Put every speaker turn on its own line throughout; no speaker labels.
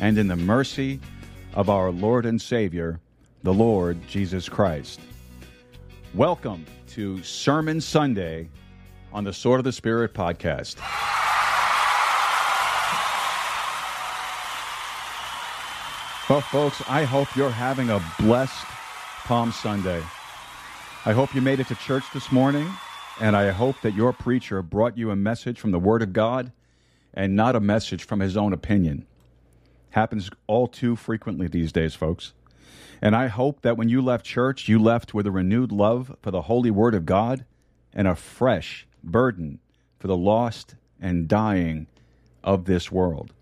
and in the mercy of our Lord and Savior, the Lord Jesus Christ. Welcome to Sermon Sunday on the Sword of the Spirit podcast. Well, folks, I hope you're having a blessed Palm Sunday. I hope you made it to church this morning, and I hope that your preacher brought you a message from the Word of God and not a message from his own opinion. Happens all too frequently these days, folks. And I hope that when you left church, you left with a renewed love for the holy word of God and a fresh burden for the lost and dying of this world.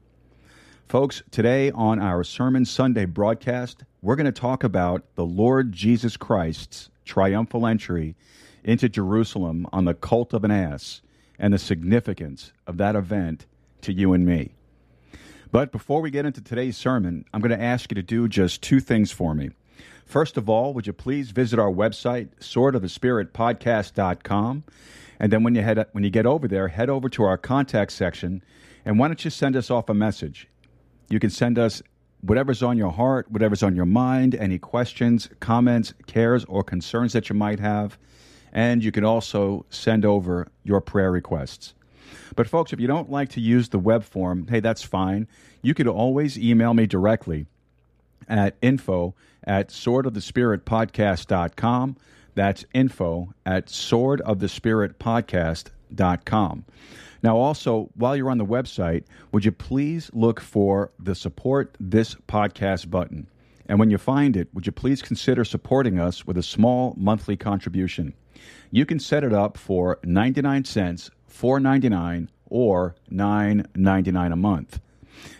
Folks, today on our Sermon Sunday broadcast, we're going to talk about the Lord Jesus Christ's triumphal entry into Jerusalem on the cult of an ass and the significance of that event to you and me. But before we get into today's sermon, I'm going to ask you to do just two things for me. First of all, would you please visit our website, swordofthespiritpodcast.com, and then when you head when you get over there, head over to our contact section, and why don't you send us off a message? You can send us whatever's on your heart, whatever's on your mind, any questions, comments, cares, or concerns that you might have, and you can also send over your prayer requests. But, folks, if you don't like to use the web form, hey, that's fine. You could always email me directly at info at swordofthespiritpodcast.com. That's info at swordofthespiritpodcast.com. Now, also, while you're on the website, would you please look for the support this podcast button? And when you find it, would you please consider supporting us with a small monthly contribution? You can set it up for 99 cents $4.99 or $9.99 a month.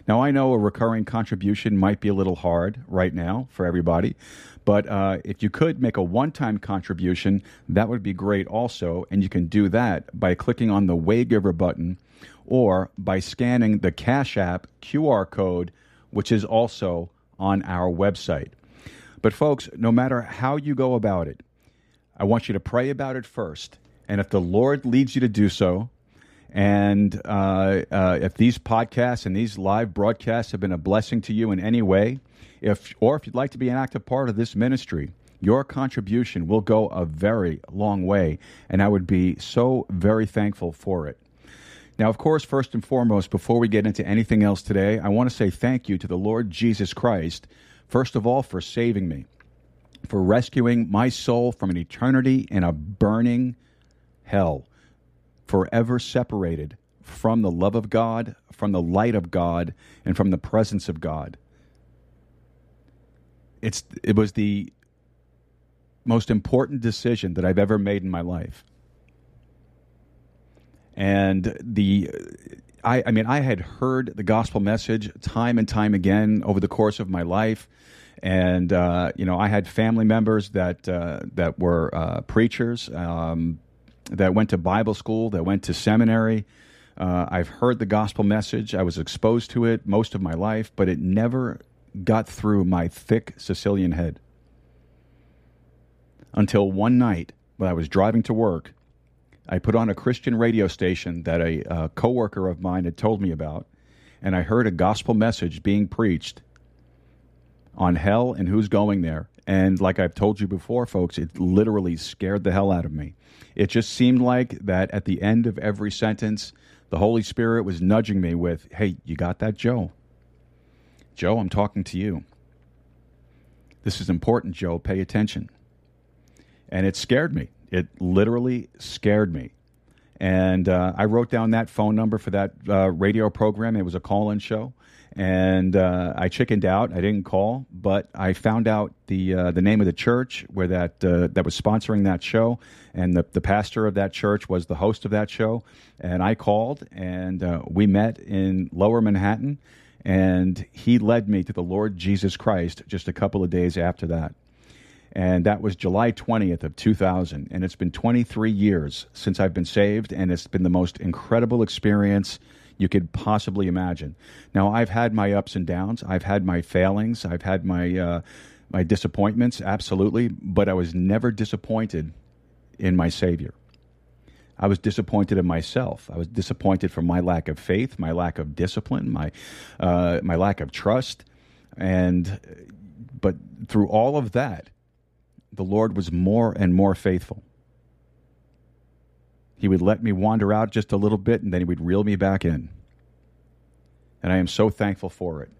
Now, I know a recurring contribution might be a little hard right now for everybody, but uh, if you could make a one time contribution, that would be great also. And you can do that by clicking on the Waygiver button or by scanning the Cash App QR code, which is also on our website. But, folks, no matter how you go about it, I want you to pray about it first and if the Lord leads you to do so, and uh, uh, if these podcasts and these live broadcasts have been a blessing to you in any way, if or if you'd like to be an active part of this ministry, your contribution will go a very long way, and I would be so very thankful for it. Now, of course, first and foremost, before we get into anything else today, I want to say thank you to the Lord Jesus Christ, first of all, for saving me, for rescuing my soul from an eternity in a burning hell, forever separated from the love of God, from the light of God, and from the presence of God. It's, it was the most important decision that I've ever made in my life. And the I, I, mean, I had heard the gospel message time and time again over the course of my life, and uh, you know, I had family members that uh, that were uh, preachers. Um, that went to Bible school, that went to seminary. Uh, I've heard the gospel message. I was exposed to it most of my life, but it never got through my thick Sicilian head. Until one night, when I was driving to work, I put on a Christian radio station that a, a coworker of mine had told me about, and I heard a gospel message being preached on hell and who's going there. And like I've told you before, folks, it literally scared the hell out of me. It just seemed like that at the end of every sentence, the Holy Spirit was nudging me with, Hey, you got that, Joe? Joe, I'm talking to you. This is important, Joe. Pay attention. And it scared me. It literally scared me. And uh, I wrote down that phone number for that uh, radio program. It was a call in show. And uh, I chickened out. I didn't call, but I found out the uh, the name of the church where that uh, that was sponsoring that show, and the the pastor of that church was the host of that show. And I called, and uh, we met in Lower Manhattan, and he led me to the Lord Jesus Christ just a couple of days after that. And that was July 20th of 2000 and it's been 23 years since I've been saved. And it's been the most incredible experience you could possibly imagine. Now I've had my ups and downs, I've had my failings, I've had my uh, my disappointments absolutely, but I was never disappointed in my savior. I was disappointed in myself. I was disappointed for my lack of faith, my lack of discipline, my uh, my lack of trust, and but through all of that, the Lord was more and more faithful. He would let me wander out just a little bit and then he would reel me back in. And I am so thankful for it.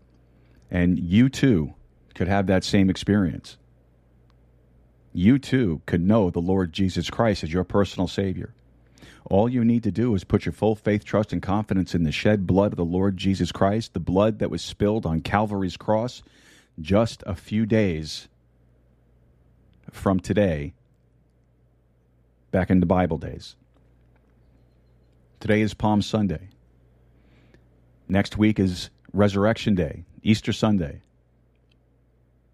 And you too could have that same experience. You too could know the Lord Jesus Christ as your personal Savior. All you need to do is put your full faith, trust, and confidence in the shed blood of the Lord Jesus Christ, the blood that was spilled on Calvary's cross just a few days from today back in the Bible days. Today is Palm Sunday. Next week is Resurrection Day, Easter Sunday.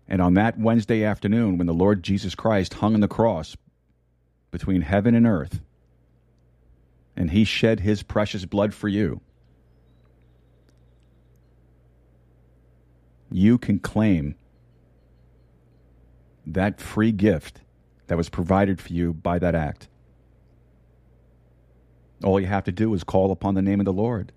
And on that Wednesday afternoon, when the Lord Jesus Christ hung on the cross between heaven and earth, and he shed his precious blood for you, you can claim that free gift that was provided for you by that act. All you have to do is call upon the name of the Lord.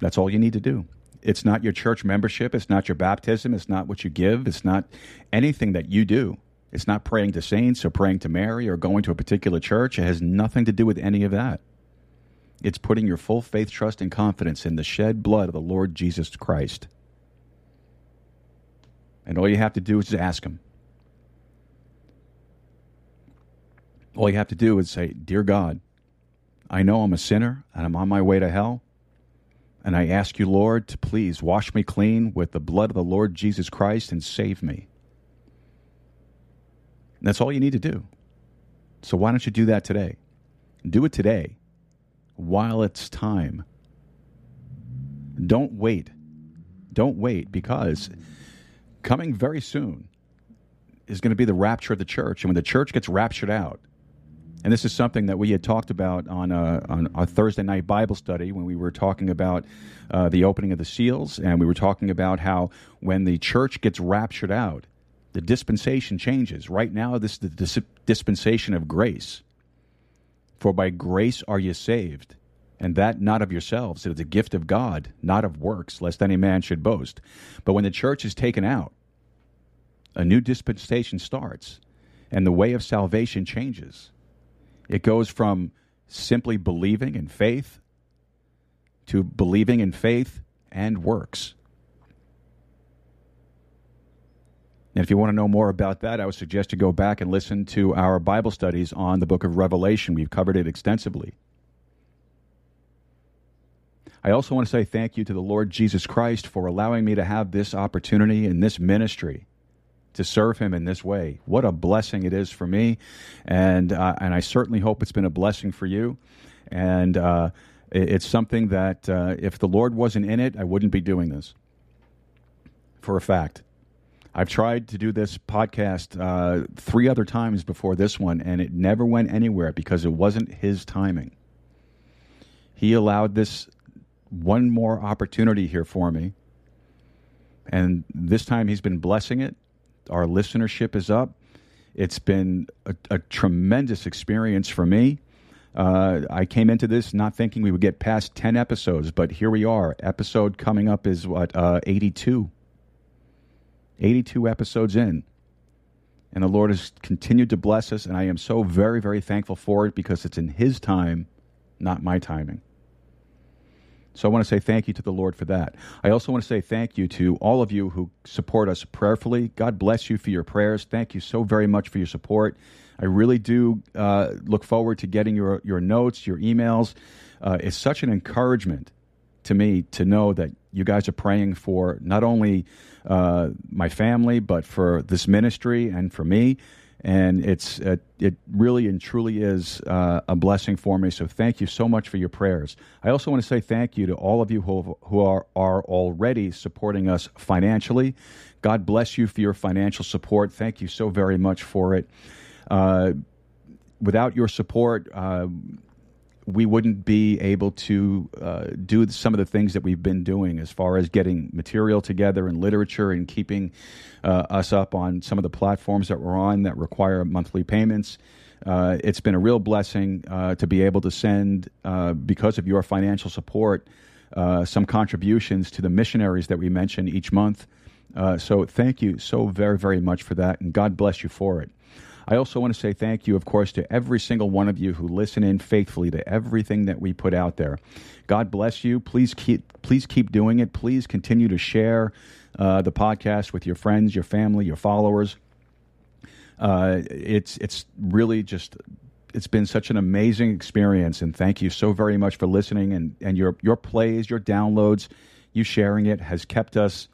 That's all you need to do. It's not your church membership. It's not your baptism. It's not what you give. It's not anything that you do. It's not praying to saints or praying to Mary or going to a particular church. It has nothing to do with any of that. It's putting your full faith, trust, and confidence in the shed blood of the Lord Jesus Christ. And all you have to do is ask Him. All you have to do is say, Dear God, I know I'm a sinner and I'm on my way to hell. And I ask you, Lord, to please wash me clean with the blood of the Lord Jesus Christ and save me. That's all you need to do. So why don't you do that today? Do it today while it's time. Don't wait. Don't wait because coming very soon is going to be the rapture of the church. And when the church gets raptured out, and this is something that we had talked about on, a, on our Thursday night Bible study when we were talking about uh, the opening of the seals, and we were talking about how when the church gets raptured out, the dispensation changes. Right now, this is the dis- dispensation of grace. For by grace are you saved and that not of yourselves. It is a gift of God, not of works, lest any man should boast. But when the church is taken out, a new dispensation starts, and the way of salvation changes. It goes from simply believing in faith to believing in faith and works. And if you want to know more about that, I would suggest you go back and listen to our Bible studies on the book of Revelation. We've covered it extensively. I also want to say thank you to the Lord Jesus Christ for allowing me to have this opportunity in this ministry to serve Him in this way. What a blessing it is for me, and uh, and I certainly hope it's been a blessing for you. And uh, it's something that uh, if the Lord wasn't in it, I wouldn't be doing this. For a fact. I've tried to do this podcast uh, three other times before this one, and it never went anywhere because it wasn't his timing. He allowed this one more opportunity here for me. And this time he's been blessing it. Our listenership is up. It's been a, a tremendous experience for me. Uh, I came into this not thinking we would get past 10 episodes, but here we are. Episode coming up is what, uh, 82. 82 episodes in. And the Lord has continued to bless us, and I am so very, very thankful for it because it's in His time, not my timing. So I want to say thank you to the Lord for that. I also want to say thank you to all of you who support us prayerfully. God bless you for your prayers. Thank you so very much for your support. I really do uh, look forward to getting your, your notes, your emails. Uh, it's such an encouragement to me to know that you guys are praying for not only uh, my family, but for this ministry and for me. And it's uh, it really and truly is uh, a blessing for me. So thank you so much for your prayers. I also want to say thank you to all of you who who are are already supporting us financially. God bless you for your financial support. Thank you so very much for it. Uh, without your support, uh, we wouldn't be able to uh, do some of the things that we've been doing as far as getting material together and literature and keeping uh, us up on some of the platforms that we're on that require monthly payments. Uh, it's been a real blessing uh, to be able to send, uh, because of your financial support, uh, some contributions to the missionaries that we mention each month. so thank you so very, very much for that, and God bless you for it. I also want to say thank you, of course, to every single one of you who listen in faithfully to everything that we put out there. God bless you. Please keep please keep doing it. Please continue to share uh, the podcast with your friends, your family, your followers. Uh, it's it's really just it's been such an amazing experience, and thank you so very much for listening and and your your plays, your downloads, you sharing it has kept us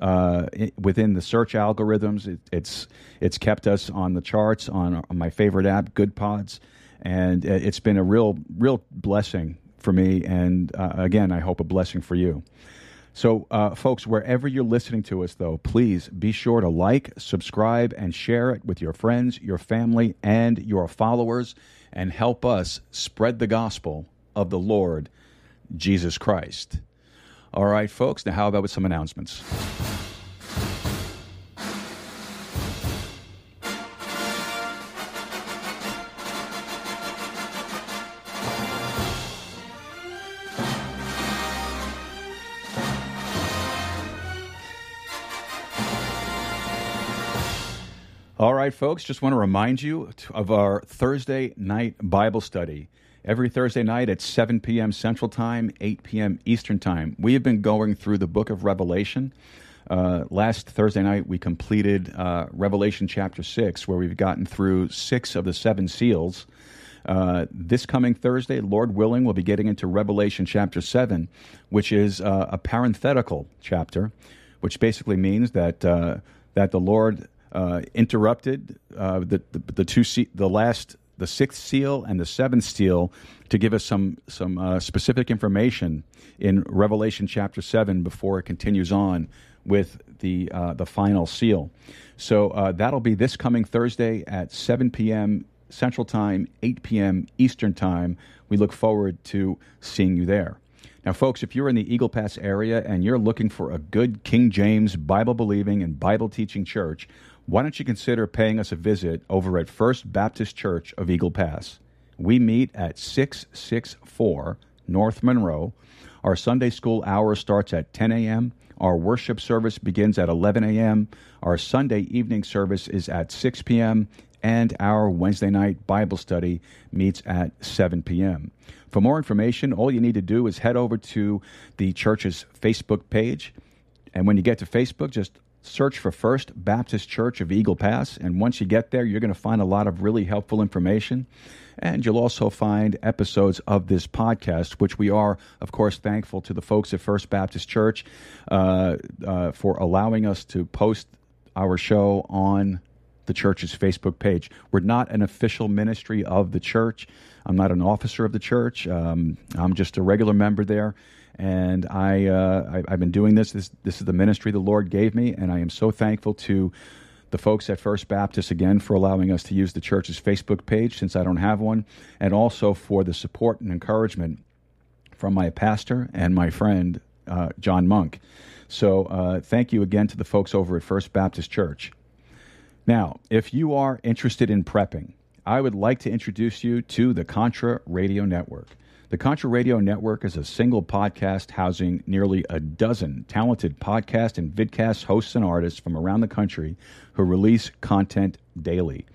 uh, within the search algorithms. It, it's it's kept us on the charts on, on my favorite app, Goodpods, and it's been a real real blessing for me. And uh, again, I hope a blessing for you. So, uh, folks, wherever you're listening to us, though, please be sure to like, subscribe, and share it with your friends, your family, and your followers, and help us spread the gospel of the Lord Jesus Christ. All right, folks, now how about with some announcements? All right, folks, just want to remind you of our Thursday night Bible study. Every Thursday night at 7 p.m. Central Time, 8 p.m. Eastern Time. We have been going through the book of Revelation. Uh, last Thursday night, we completed uh, Revelation chapter 6, where we've gotten through six of the seven seals. Uh, this coming Thursday, Lord willing, we'll be getting into Revelation chapter 7, which is uh, a parenthetical chapter, which basically means that, uh, that the Lord uh, interrupted the, the, the two se- the last the sixth seal and the seventh seal to give us some some uh, specific information in Revelation chapter seven before it continues on with the uh, the final seal. So uh, that'll be this coming Thursday at 7 p.m. Central Time, 8 p.m. Eastern Time. We look forward to seeing you there. Now, folks, if you're in the Eagle Pass area and you're looking for a good King James Bible believing and Bible teaching church, why don't you consider paying us a visit over at First Baptist Church of Eagle Pass? We meet at 664 North Monroe. Our Sunday school hour starts at 10 a.m. Our worship service begins at 11 a.m. Our Sunday evening service is at 6 p.m. And our Wednesday night Bible study meets at 7 p.m. For more information, all you need to do is head over to the church's Facebook page. And when you get to Facebook, just search for First Baptist Church of Eagle Pass. And once you get there, you're going to find a lot of really helpful information. And you'll also find episodes of this podcast, which we are, of course, thankful to the folks at First Baptist Church uh, uh, for allowing us to post our show on the church's Facebook page. We're not an official ministry of the church. I'm not an officer of the church. Um, I'm just a regular member there and I, uh, I have been doing this. This this is the ministry the Lord gave me, and I am so thankful to the folks at First Baptist again for allowing us to use the church's Facebook page since I don't have one, and also for the support and encouragement from my pastor and my friend uh, John Monk. So uh, thank you again to the folks over at First Baptist Church. Now, if you are interested in prepping, I would like to introduce you to the Contra Radio Network. The Contra Radio Network is a single podcast housing nearly a dozen talented podcast and vidcast hosts and artists from around the country who release content daily.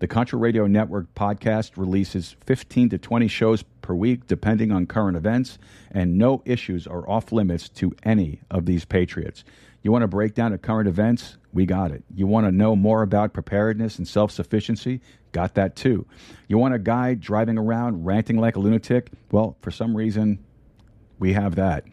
The Contra Radio Network podcast releases 15 to 20 shows per week, depending on current events, and no issues are off limits to any of these patriots. You want to break down of current events? We got it. You want to know more about preparedness and self sufficiency? Got that too. You want a guy driving around ranting like a lunatic? Well, for some reason, we have that.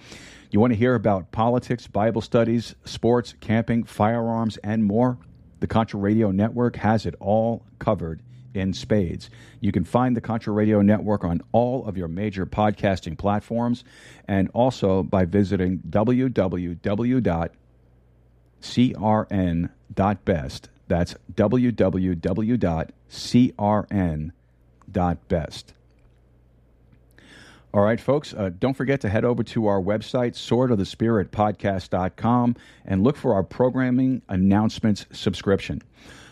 You want to hear about politics, Bible studies, sports, camping, firearms, and more? The Contra Radio Network has it all covered in spades. You can find the Contra Radio Network on all of your major podcasting platforms and also by visiting www.crn.best. That's www.crn.best. All right, folks, uh, don't forget to head over to our website, swordofthespiritpodcast.com, and look for our programming announcements subscription.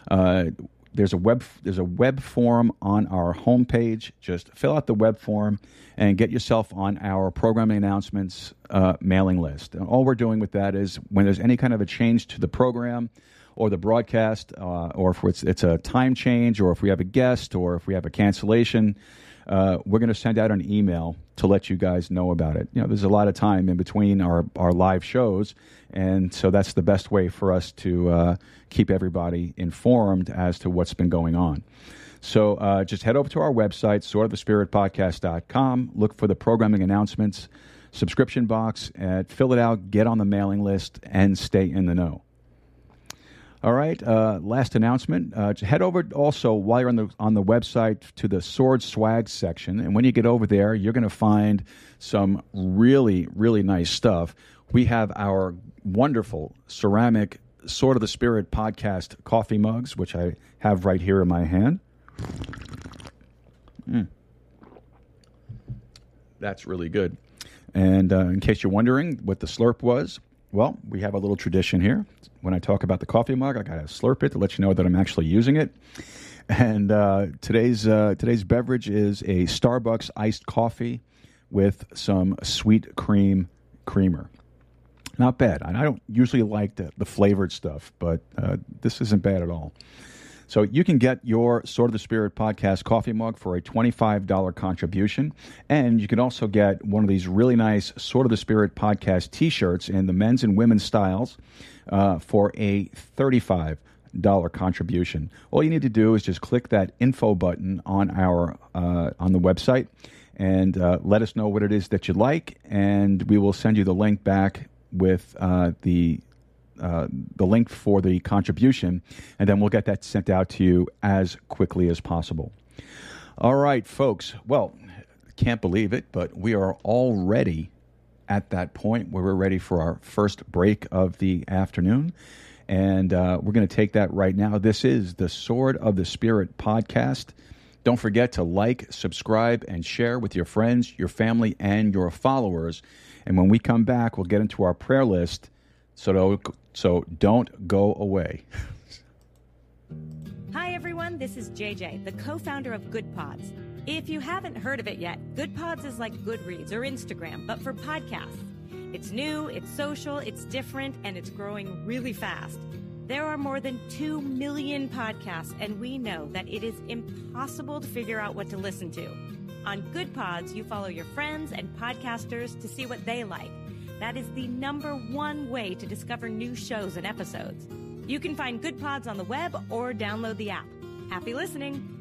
Uh, there's a web there's a web form on our homepage. Just fill out the web form and get yourself on our programming announcements uh, mailing list. And all we're doing with that is when there's any kind of a change to the program, or the broadcast, uh, or if it's, it's a time change, or if we have a guest, or if we have a cancellation, uh, we're going to send out an email to let you guys know about it. You know, there's a lot of time in between our, our live shows, and so that's the best way for us to uh, keep everybody informed as to what's been going on. So uh, just head over to our website, swordofthespiritpodcast.com, look for the programming announcements, subscription box, and fill it out, get on the mailing list, and stay in the know. All right. Uh, last announcement. Uh, head over also while you're on the on the website to the Sword Swag section, and when you get over there, you're going to find some really really nice stuff. We have our wonderful ceramic Sword of the Spirit podcast coffee mugs, which I have right here in my hand. Mm. That's really good. And uh, in case you're wondering what the slurp was, well, we have a little tradition here. When I talk about the coffee mug, I got to slurp it to let you know that I'm actually using it. And uh, today's uh, today's beverage is a Starbucks iced coffee with some sweet cream creamer. Not bad. I don't usually like the, the flavored stuff, but uh, this isn't bad at all. So you can get your Sword of the Spirit podcast coffee mug for a $25 contribution. And you can also get one of these really nice Sword of the Spirit podcast t shirts in the men's and women's styles uh, for a $35 contribution. All you need to do is just click that info button on our uh, on the website and uh, let us know what it is that you like, and we will send you the link back with uh, the uh, the link for the contribution, and then we'll get that sent out to you as quickly as possible. All right, folks. Well, can't believe it, but we are already at that point where we're ready for our first break of the afternoon. And uh, we're going to take that right now. This is the Sword of the Spirit podcast. Don't forget to like, subscribe, and share with your friends, your family, and your followers. And when we come back, we'll get into our prayer list. So so don't go away.
Hi, everyone. This is JJ, the co founder of Good Pods. If you haven't heard of it yet, Good Pods is like Goodreads or Instagram, but for podcasts. It's new, it's social, it's different, and it's growing really fast. There are more than 2 million podcasts, and we know that it is impossible to figure out what to listen to. On Good Pods, you follow your friends and podcasters to see what they like that is the number one way to discover new shows and episodes. You can find Good Pods on the web or download the app. Happy listening!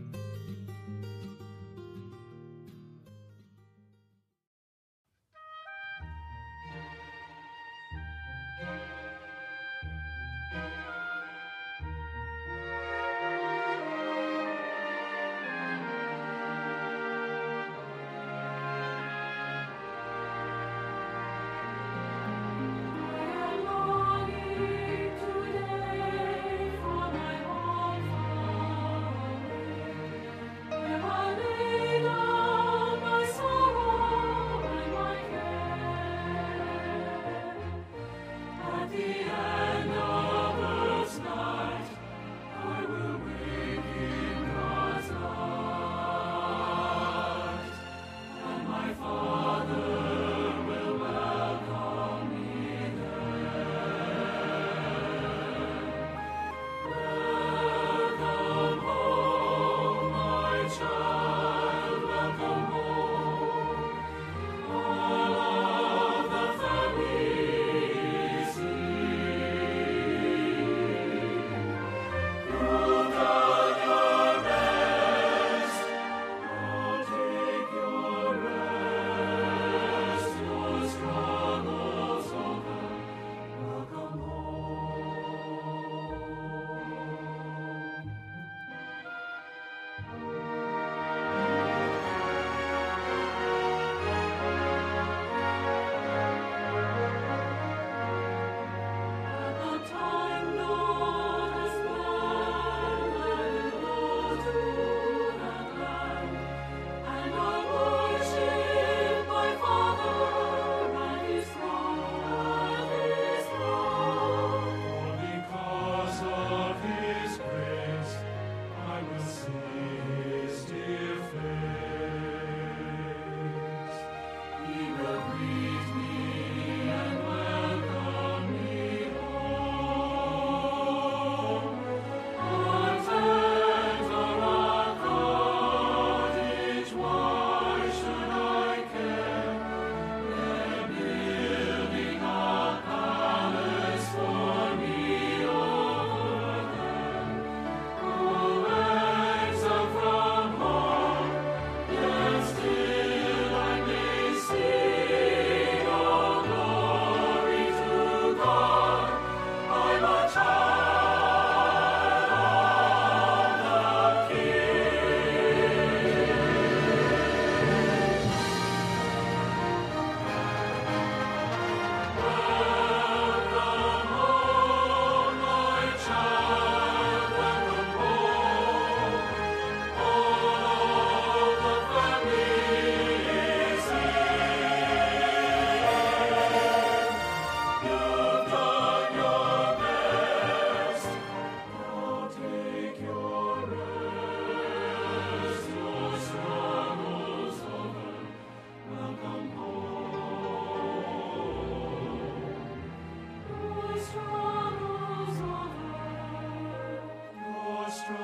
strong.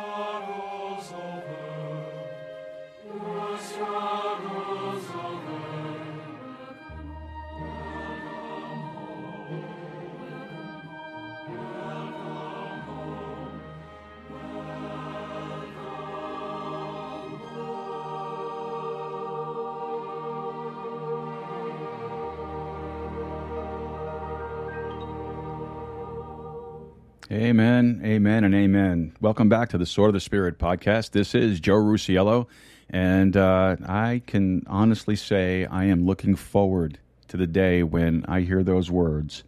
Amen, amen, and amen. Welcome back to the Sword of the Spirit podcast. This is Joe Rusiello, and uh, I can honestly say I am looking forward to the day when I hear those words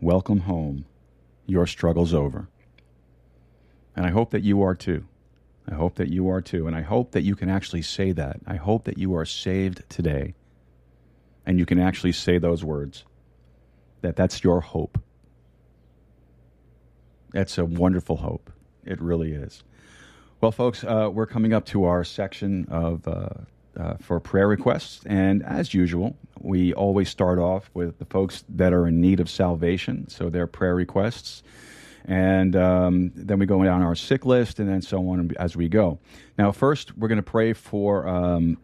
Welcome home, your struggle's over. And I hope that you are too. I hope that you are too. And I hope that you can actually say that. I hope that you are saved today and you can actually say those words. That that's your hope. That's a wonderful hope. It really is. Well, folks, uh, we're coming up to our section of uh, uh, for prayer requests, and as usual, we always start off with the folks that are in need of salvation, so their prayer requests, and um, then we go down our sick list, and then so on as we go. Now, first, we're going to pray for. Um,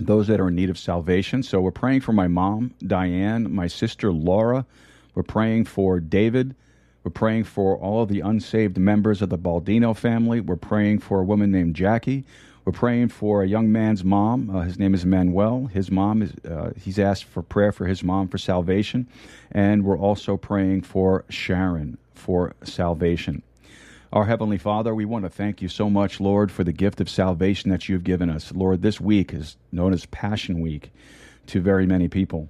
those that are in need of salvation. So we're praying for my mom, Diane, my sister, Laura. We're praying for David. We're praying for all of the unsaved members of the Baldino family. We're praying for a woman named Jackie. We're praying for a young man's mom. Uh, his name is Manuel. His mom is, uh, he's asked for prayer for his mom for salvation. And we're also praying for Sharon for salvation. Our Heavenly Father, we want to thank you so much, Lord, for the gift of salvation that you've given us. Lord, this week is known as Passion Week to very many people.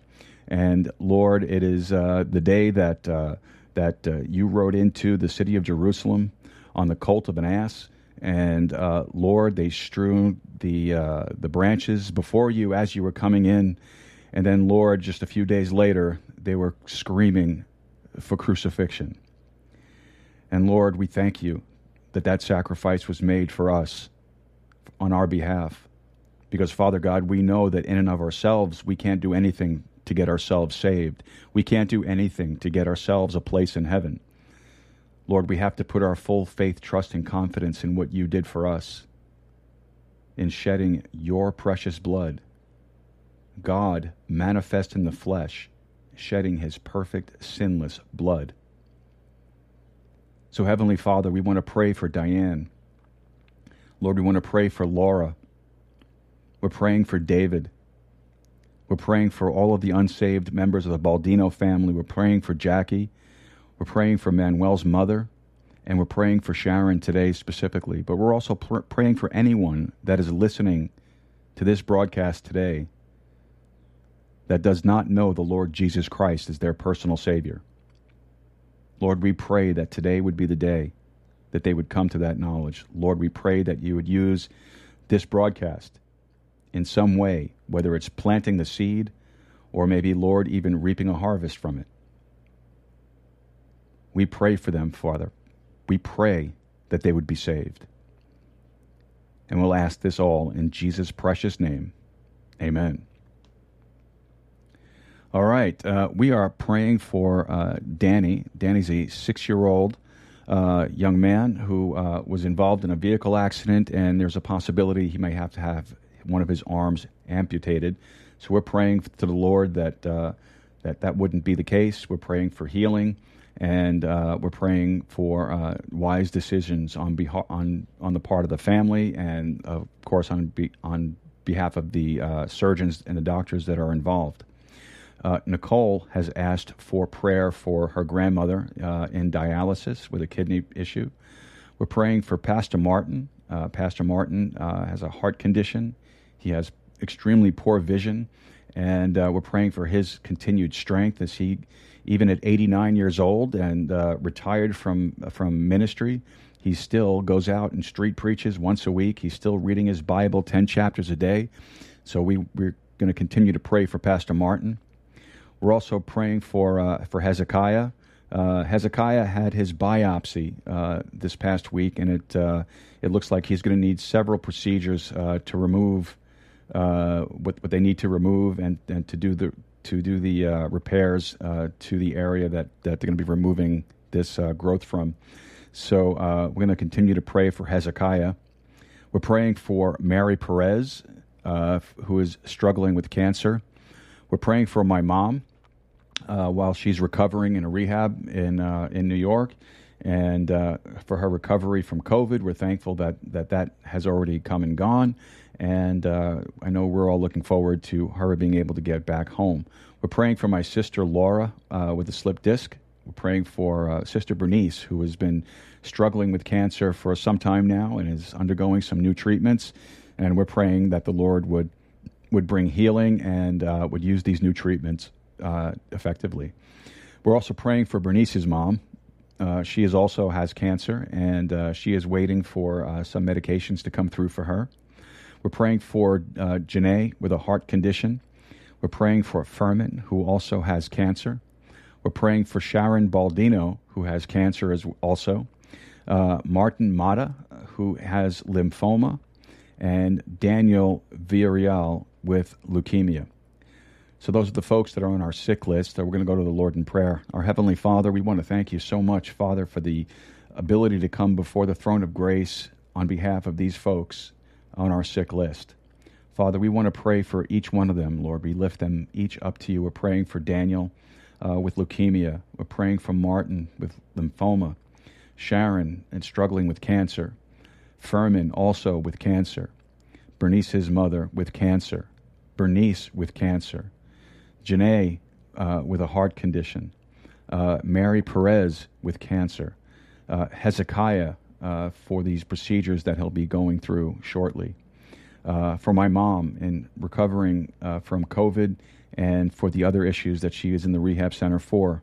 And Lord, it is uh, the day that uh, that uh, you rode into the city of Jerusalem on the colt of an ass. And uh, Lord, they strewn the uh, the branches before you as you were coming in, and then Lord, just a few days later, they were screaming for crucifixion. And Lord, we thank you that that sacrifice was made for us on our behalf, because Father God, we know that in and of ourselves we can't do anything to get ourselves saved. We can't do anything to get ourselves a place in heaven. Lord, we have to put our full faith, trust, and confidence in what you did for us in shedding your precious blood. God manifest in the flesh, shedding his perfect, sinless blood. So, Heavenly Father, we want to pray for Diane. Lord, we want to pray for Laura. We're praying for David. We're praying for all of the unsaved members of the Baldino family. We're praying for Jackie. We're praying for Manuel's mother. And we're praying for Sharon today specifically. But we're also pr- praying for anyone that is listening to this broadcast today that does not know the Lord Jesus Christ as their personal Savior. Lord, we pray that today would be the day that they would come to that knowledge. Lord, we pray that you would use this broadcast in some way, whether it's planting the seed or maybe, Lord, even reaping a harvest from it. We pray for them, Father. We pray that they would be saved. And we'll ask this all in Jesus' precious name. Amen. All right. Uh, we are praying for uh, Danny. Danny's a six year old uh, young man who uh, was involved in a vehicle accident, and there's a possibility he may have to have one of his arms amputated. So we're praying to the Lord that uh, that that wouldn't be the case. We're praying for healing, and uh, we're praying for uh, wise decisions on beha- on on the part of the family, and of course on be- on behalf of the uh, surgeons and the doctors that are involved. Uh, Nicole has asked for prayer for her grandmother uh, in dialysis with a kidney issue. We're praying for Pastor Martin. Pastor Martin has a heart condition. He has extremely poor vision, and uh, we're praying for his continued strength as he, even at 89 years old and uh, retired from from ministry, he still goes out and street preaches once a week. He's still reading his Bible 10 chapters a day. So we we're going to continue to pray for Pastor Martin. We're also praying for uh, for Hezekiah. Uh, Hezekiah had his biopsy uh, this past week, and it uh, it looks like he's going to need several procedures uh, to remove uh, what, what they need to remove and, and to do the to do the uh, repairs uh, to the area that, that they're going to be removing this uh, growth from. So uh, we're going to continue to pray for Hezekiah. We're praying for Mary Perez, uh, who is struggling with cancer. We're praying for my mom while she's recovering in a rehab in in New York and uh, for her recovery from COVID. We're thankful that that, that has already come and gone, and uh, I know we're all looking forward to her being able to get back home. We're praying for my sister Laura uh, with a slip disc. We're praying for uh, Sister Bernice, who has been struggling with cancer for some time now and is undergoing some new treatments. And we're praying that the Lord would would bring healing and uh, would use these new treatments uh, effectively. We're also praying for Bernice's mom. Uh, she is also has cancer, and uh, she is waiting for uh, some medications to come through for her. We're praying for uh, Janae with a heart condition. We're praying for Furman, who also has cancer. We're praying for Sharon Baldino, who has cancer as also. Uh, Martin Mata, who has lymphoma, and Daniel Villarreal with leukemia. So those are the folks that are on our sick list. We're going to go to the Lord in prayer. Our Heavenly Father, we want to thank you so much, Father, for the ability to come before the throne of grace on behalf of these folks on our sick list. Father, we want to pray for each one of them, Lord. We lift them each up to you. We're praying for Daniel uh, with leukemia. We're praying for Martin with lymphoma. Sharon and struggling with cancer. Furman also with cancer. Bernice, his mother, with cancer. Bernice with cancer. Janae uh, with a heart condition. Uh, Mary Perez with cancer. Uh, Hezekiah uh, for these procedures that he'll be going through shortly. Uh, for my mom in recovering uh, from COVID and for the other issues that she is in the rehab center for.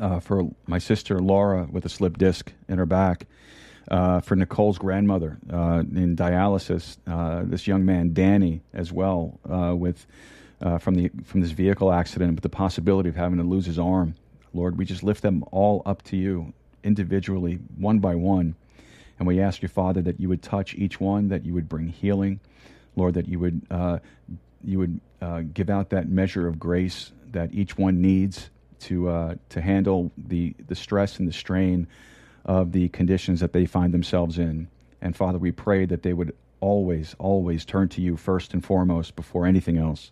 Uh, for my sister Laura with a slip disc in her back. Uh, for Nicole's grandmother uh, in dialysis, this young man Danny as well with from the from this vehicle accident, with the possibility of having to lose his arm. Lord, we just lift them all up to you individually, one by one. And we ask you, Father, that you would touch each one, that you would bring healing, Lord, that you would uh, you would uh, give out that measure of grace that each one needs to uh, to handle the the stress and the strain of the conditions that they find themselves in. And Father, we pray that they would always, always turn to you first and foremost before anything else.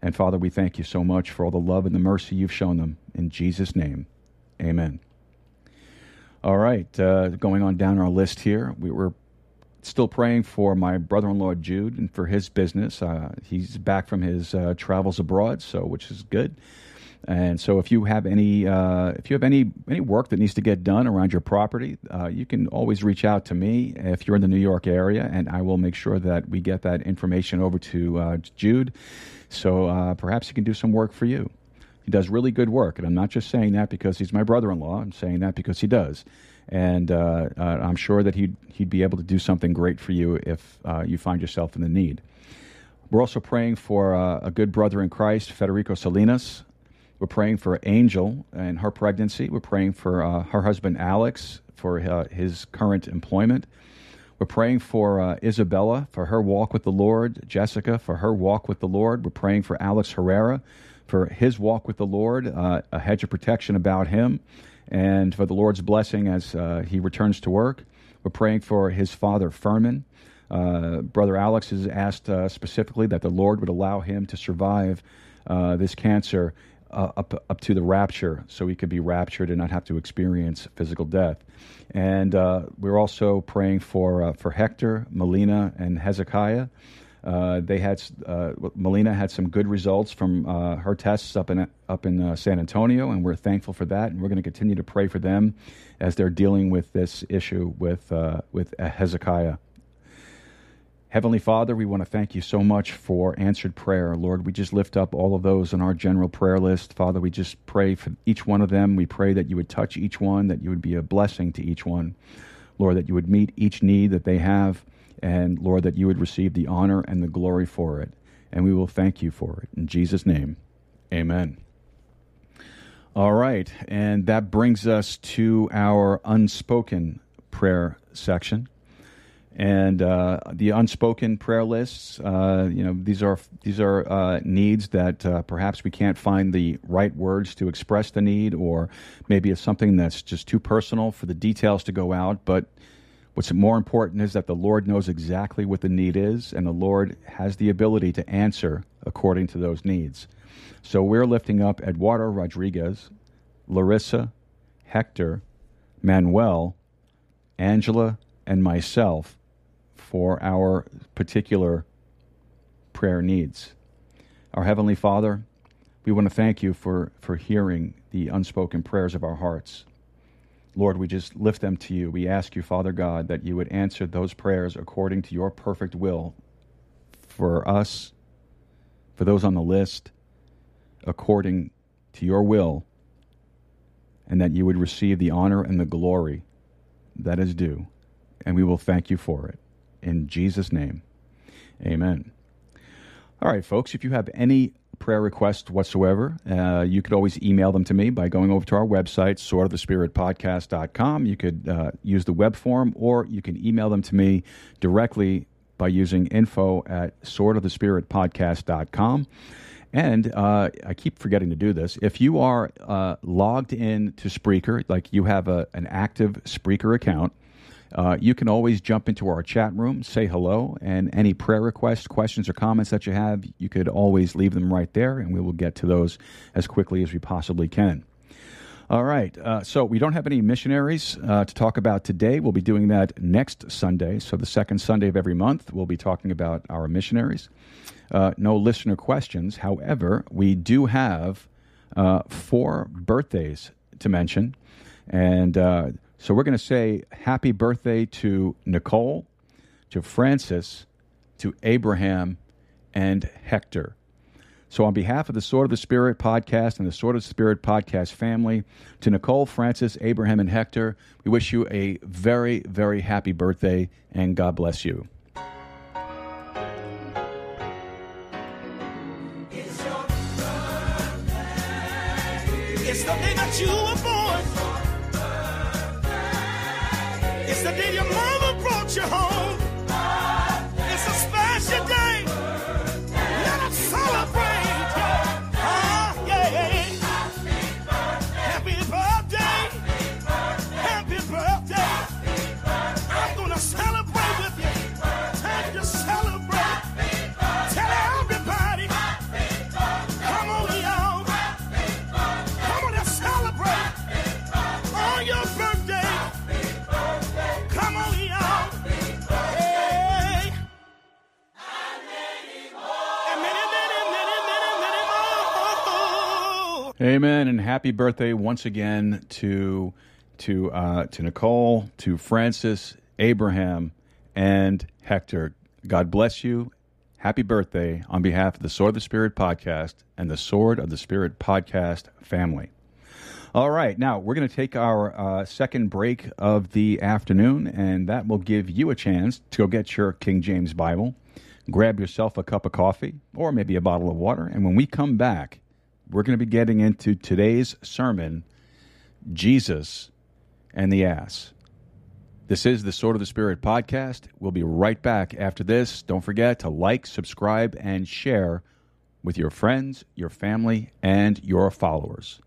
And Father, we thank you so much for all the love and the mercy you've shown them. In Jesus' name, amen. All right, uh, going on down our list here, we were still praying for my brother-in-law Jude and for his business. Uh, he's back from his uh, travels abroad, so which is good. And so, if you have any uh, if you have any any work that needs to get done around your property, uh, you can always reach out to me if you're in the New York area, and I will make sure that we get that information over to uh, Jude. So perhaps he can do some work for you. Does really good work, and I'm not just saying that because he's my brother-in-law. I'm saying that because he does, and uh, uh, I'm sure that he'd he'd be able to do something great for you if uh, you find yourself in the need. We're also praying for uh, a good brother in Christ, Federico Salinas. We're praying for Angel and her pregnancy. We're praying for uh, her husband Alex for uh, his current employment. We're praying for Isabella for her walk with the Lord, Jessica for her walk with the Lord. We're praying for Alex Herrera for his walk with the Lord, uh, a hedge of protection about him, and for the Lord's blessing as uh, he returns to work. We're praying for his father, Furman. Uh, Brother Alex has asked uh, specifically that the Lord would allow him to survive uh, this cancer uh, up up to the rapture, so he could be raptured and not have to experience physical death. And we're also praying for for Hector, Melina, and Hezekiah. Uh, they had uh, Melina had some good results from uh, her tests up in up in uh, San Antonio, and we're thankful for that. And we're going to continue to pray for them as they're dealing with this issue with uh, with Hezekiah. Heavenly Father, we want to thank you so much for answered prayer. Lord, we just lift up all of those on our general prayer list. Father, we just pray for each one of them. We pray that you would touch each one, that you would be a blessing to each one. Lord, that you would meet each need that they have. And Lord, that you would receive the honor and the glory for it. And we will thank you for it. In Jesus' name, amen. All right. And that brings us to our unspoken prayer section. And uh, the unspoken prayer lists, uh, you know, these are these are uh, needs that uh, perhaps we can't find the right words to express the need, or maybe it's something that's just too personal for the details to go out. But What's more important is that the Lord knows exactly what the need is, and the Lord has the ability to answer according to those needs. So we're lifting up Eduardo Rodriguez, Larissa, Hector, Manuel, Angela, and myself for our particular prayer needs. Our Heavenly Father, we want to thank you for, for hearing the unspoken prayers of our hearts. Lord, we just lift them to you. We ask you, Father God, that you would answer those prayers according to your perfect will for us, for those on the list, according to your will, and that you would receive the honor and the glory that is due. And we will thank you for it. In Jesus' name, amen. All right, folks, if you have any prayer requests whatsoever, uh, you could always email them to me by going over to our website, swordofthespiritpodcast.com. You could uh, use the web form, or you can email them to me directly by using info at swordofthespiritpodcast.com. And uh, I keep forgetting to do this. If you are uh, logged in to Spreaker, like you have a, an active Spreaker account, uh, you can always jump into our chat room, say hello, and any prayer requests, questions, or comments that you have, you could always leave them right there, and we will get to those as quickly as we possibly can. All right, uh, so we don't have any missionaries uh, to talk about today. We'll be doing that next Sunday. So, the second Sunday of every month, we'll be talking about our missionaries. Uh, no listener questions. However, we do have uh, four birthdays to mention. And uh, so we're going to say happy birthday to Nicole, to Francis, to Abraham, and Hector. So, on behalf of the Sword of the Spirit podcast and the Sword of the Spirit podcast family, to Nicole, Francis, Abraham, and Hector, we wish you a very, very happy birthday and God bless you.
It's the day that you were born. It's the day your mama brought you home.
Amen, and happy birthday once again to to uh, to Nicole, to Francis, Abraham, and Hector. God bless you. Happy birthday on behalf of the Sword of the Spirit podcast and the Sword of the Spirit podcast family. All right, now we're going to take our uh, second break of the afternoon, and that will give you a chance to go get your King James Bible, grab yourself a cup of coffee, or maybe a bottle of water. And when we come back, we're going to be getting into today's sermon Jesus and the Ass. This is the Sword of the Spirit podcast. We'll be right back after this. Don't forget to like, subscribe, and share with your friends, your family, and your followers.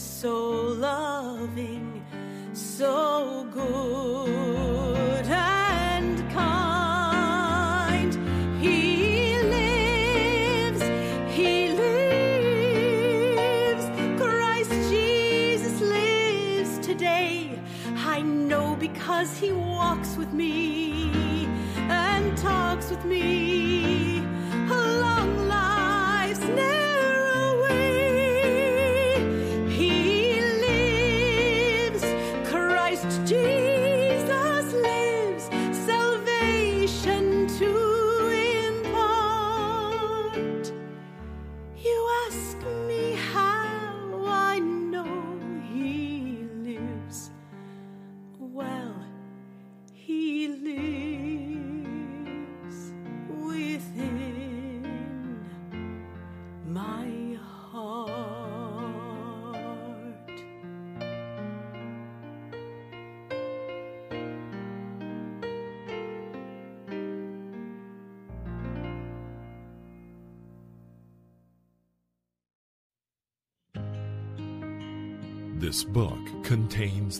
So loving, so good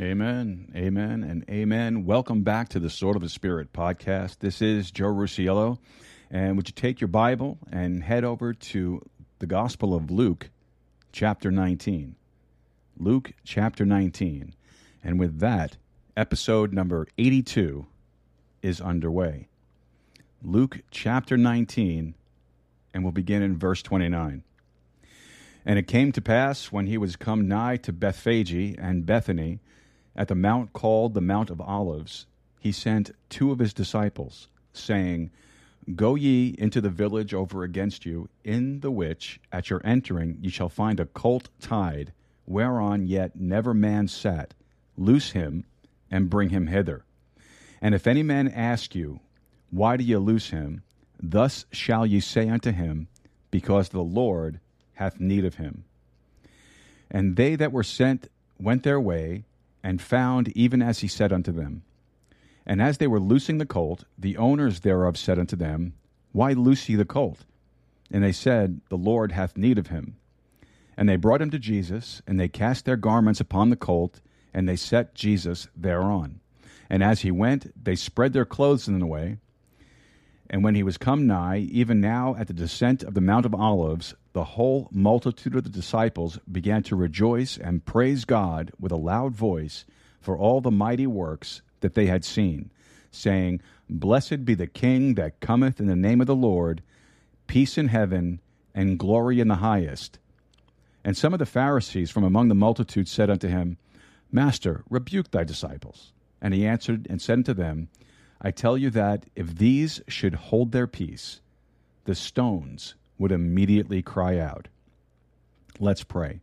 Amen, amen, and amen. Welcome back to the Sword of the Spirit podcast. This is Joe Rusiello. And would you take your Bible and head over to the Gospel of Luke, chapter 19? Luke, chapter 19. And with that, episode number 82 is underway. Luke, chapter 19, and we'll begin in verse 29. And it came to pass when he was come nigh to Bethphage and Bethany, at the mount called the Mount of Olives, he sent two of his disciples, saying, Go ye into the village over against you, in the which at your entering ye shall find a colt tied, whereon yet never man sat. Loose him, and bring him hither. And if any man ask you, Why do ye loose him? Thus shall ye say unto him, Because the Lord hath need of him. And they that were sent went their way, and found even as he said unto them. And as they were loosing the colt, the owners thereof said unto them, Why loose ye the colt? And they said, The Lord hath need of him. And they brought him to Jesus, and they cast their garments upon the colt, and they set Jesus thereon. And as he went, they spread their clothes in the way. And when he was come nigh, even now at the descent of the Mount of Olives, the whole multitude of the disciples began to rejoice and praise God with a loud voice for all the mighty works that they had seen, saying, Blessed be the King that cometh in the name of the Lord, peace in heaven and glory in the highest. And some of the Pharisees from among the multitude said unto him, Master, rebuke thy disciples. And he answered and said unto them, I tell you that if these should hold their peace, the stones would immediately cry out. Let's pray.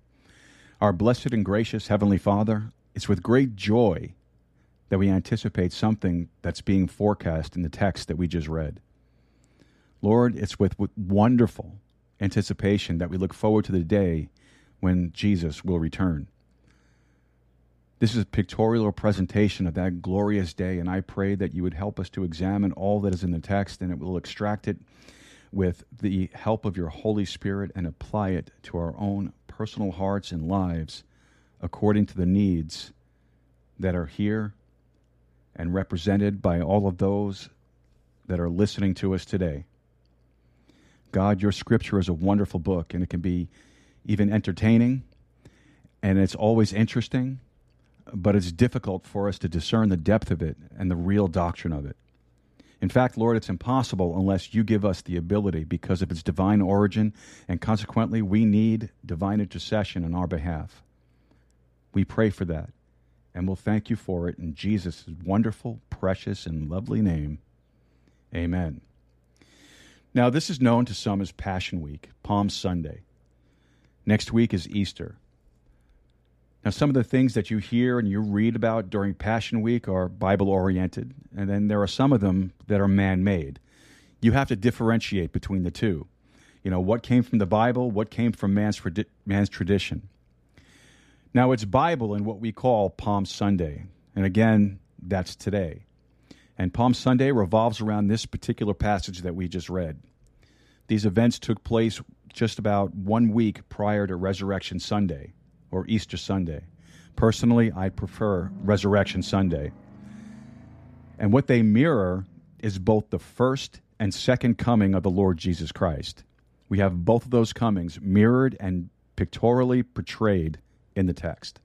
Our blessed and gracious Heavenly Father, it's with great joy that we anticipate something that's being forecast in the text that we just read. Lord, it's with, wonderful anticipation that we look forward to the day when Jesus will return. This is a pictorial presentation of that glorious day, and I pray that you would help us to examine all that is in the text and it will extract it with the help of your Holy Spirit and apply it to our own personal hearts and lives according to the needs that are here and represented by all of those that are listening to us today. God, your scripture is a wonderful book, and it can be even entertaining, and it's always interesting, but it's difficult for us to discern the depth of it and the real doctrine of it. In fact, Lord, it's impossible unless you give us the ability because of its divine origin, and consequently, we need divine intercession on our behalf. We pray for that, and we'll thank you for it in Jesus' wonderful, precious, and lovely name. Amen. Now, this is known to some as Passion Week, Palm Sunday. Next week is Easter. Now, some of the things that you hear and you read about during Passion Week are Bible oriented, and then there are some of them that are man made. You have to differentiate between the two. You know, what came from the Bible, what came from man's, man's tradition. Now, it's Bible in what we call Palm Sunday. And again, that's today. And Palm Sunday revolves around this particular passage that we just read. These events took place just about one week prior to Resurrection Sunday or Easter Sunday. Personally, I prefer Resurrection Sunday. And what they mirror is both the first and second coming of the Lord Jesus Christ. We have both of those comings mirrored and pictorially portrayed in the text.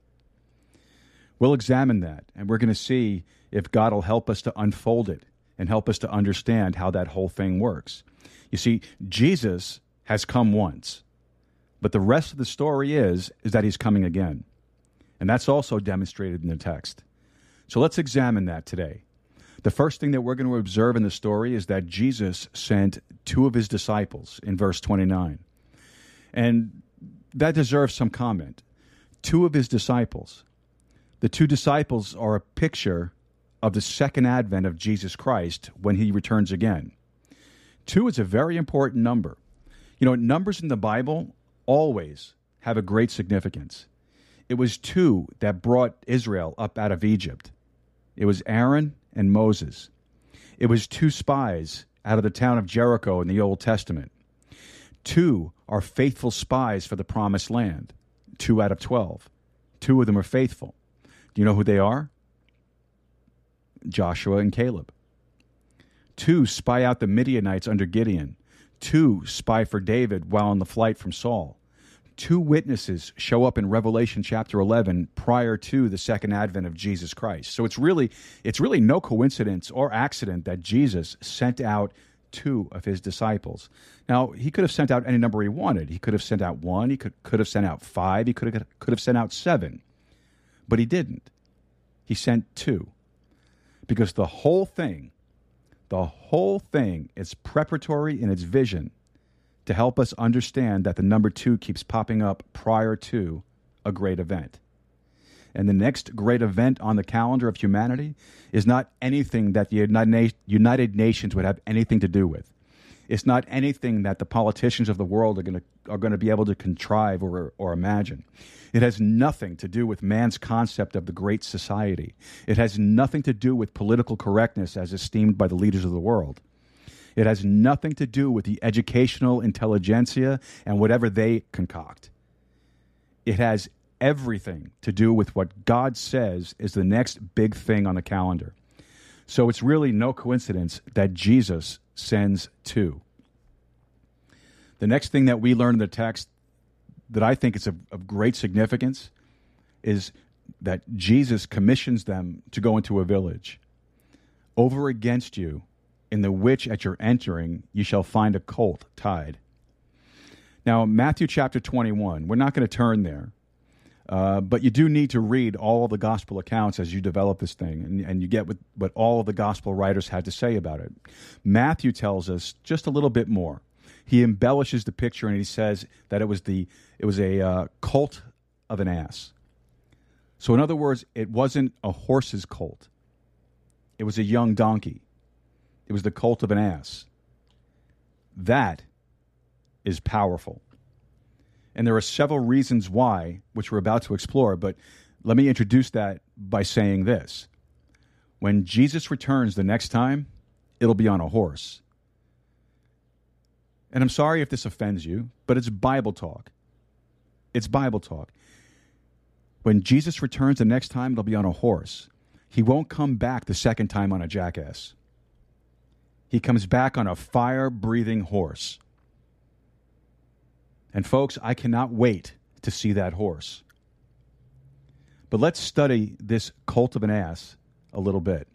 We'll examine that, and we're going to see if God will help us to unfold it and help us to understand how that whole thing works. You see, Jesus has come once, but the rest of the story is is that he's coming again. And that's also demonstrated in the text. So let's examine that today. The first thing that we're going to observe in the story is that Jesus sent two of his disciples in verse 29. And that deserves some comment. Two of his disciples. The two disciples are a picture of the second advent of Jesus Christ when he returns again. Two is a very important number. You know, numbers in the Bible always have a great significance. It was two that brought Israel up out of Egypt. It was Aaron and Moses. It was two spies out of the town of Jericho in the Old Testament. Two are faithful spies for the promised land. Two out of 12. Two of them are faithful. Do you know who they are? Joshua and Caleb. Two spy out the Midianites under Gideon. Two spy for David while on the flight from Saul. Two witnesses show up in Revelation chapter 11 prior to the second advent of Jesus Christ. So it's really it's really no coincidence or accident that Jesus sent out two of his disciples. Now, he could have sent out any number he wanted. He could have sent out one, he could, could have sent out five, he could have, could have sent out seven. But he didn't. He sent two. Because the whole thing, the whole thing is preparatory in its vision to help us understand that the number two keeps popping up prior to a great event. And the next great event on the calendar of humanity is not anything that the United Nations would have anything to do with. It's not anything that the politicians of the world are going to are going to be able to contrive or or imagine. It has nothing to do with man's concept of the great society. It has nothing to do with political correctness as esteemed by the leaders of the world. It has nothing to do with the educational intelligentsia and whatever they concoct. It has everything to do with what God says is the next big thing on the calendar. So it's really no coincidence that Jesus sends two. The next thing that we learn in the text that I think is of, of great significance is that Jesus commissions them to go into a village. Over against you in the which at your entering you shall find a colt tied. Now, Matthew chapter 21, we're not going to turn there, uh, but you do need to read all the gospel accounts as you develop this thing, and, and you get what, what all of the gospel writers had to say about it. Matthew tells us just a little bit more. He embellishes the picture and he says that it was, the, it was a uh, colt of an ass. So, in other words, it wasn't a horse's colt, it was a young donkey. It was the colt of an ass. That is powerful. And there are several reasons why, which we're about to explore, but let me introduce that by saying this. When Jesus returns the next time, it'll be on a horse. And I'm sorry if this offends you, but it's Bible talk. It's Bible talk. When Jesus returns the next time, it'll be on a horse. He won't come back the second time on a jackass. He comes back on a fire breathing horse. And folks, I cannot wait to see that horse. But let's study this colt of an ass a little bit.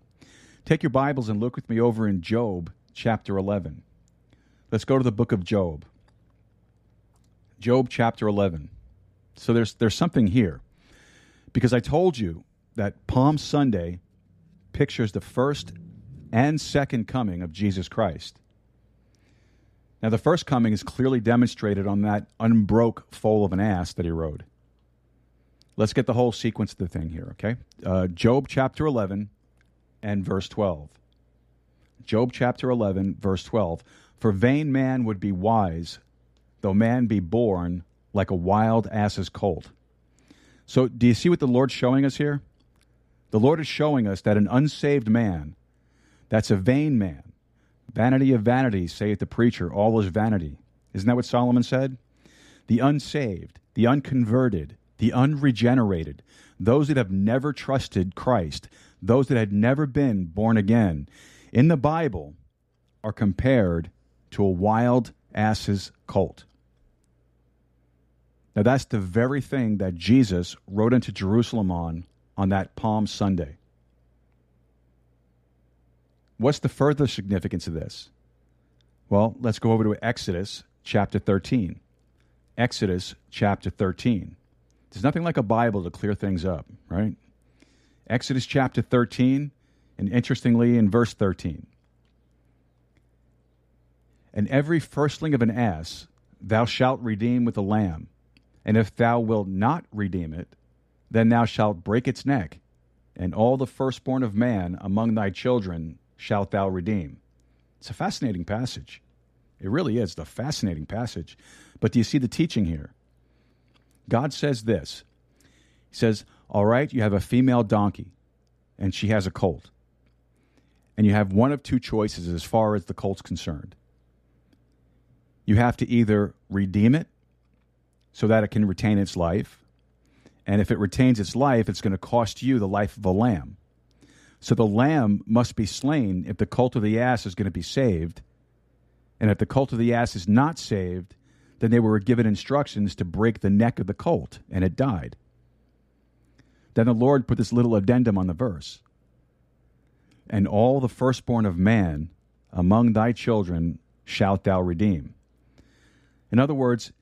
Take your Bibles and look with me over in Job chapter 11. Let's go to the book of Job. Job chapter 11. So there's, there's something here. Because I told you that Palm Sunday pictures the first and second coming of Jesus Christ. Now, the first coming is clearly demonstrated on that unbroke foal of an ass that he rode. Let's get the whole sequence of the thing here, okay? Uh, Job chapter 11 and verse 12. Job chapter 11, verse 12. For vain man would be wise, though man be born like a wild ass's colt. So, do you see what the Lord's showing us here? The Lord is showing us that an unsaved man, that's a vain man, Vanity of vanities, saith the preacher, all is vanity. Isn't that what Solomon said? The unsaved, the unconverted, the unregenerated, those that have never trusted Christ, those that had never been born again, in the Bible are compared to a wild ass's colt. Now, that's the very thing that Jesus rode into Jerusalem on on that Palm Sunday. What's the further significance of this? Well, let's go over to Exodus chapter 13. Exodus chapter 13. There's nothing like a Bible to clear things up, right? Exodus chapter 13, and interestingly, in verse 13. And every firstling of an ass thou shalt redeem with a lamb, and if thou wilt not redeem it, then thou shalt break its neck, and all the firstborn of man among thy children shalt thou redeem. It's a fascinating passage. It really is. the fascinating passage. But do you see the teaching here? God says this He says, All right, you have a female donkey, and she has a colt. And you have one of two choices as far as the colt's concerned. You have to either redeem it so that it can retain its life. And if it retains its life, it's going to cost you the life of a lamb. So the lamb must be slain if the cult of the ass is going to be saved. And if the cult of the ass is not saved, then they were given instructions to break the neck of the colt, and it died. Then the Lord put this little addendum on the verse And all the firstborn of man among thy children shalt thou redeem. In other words,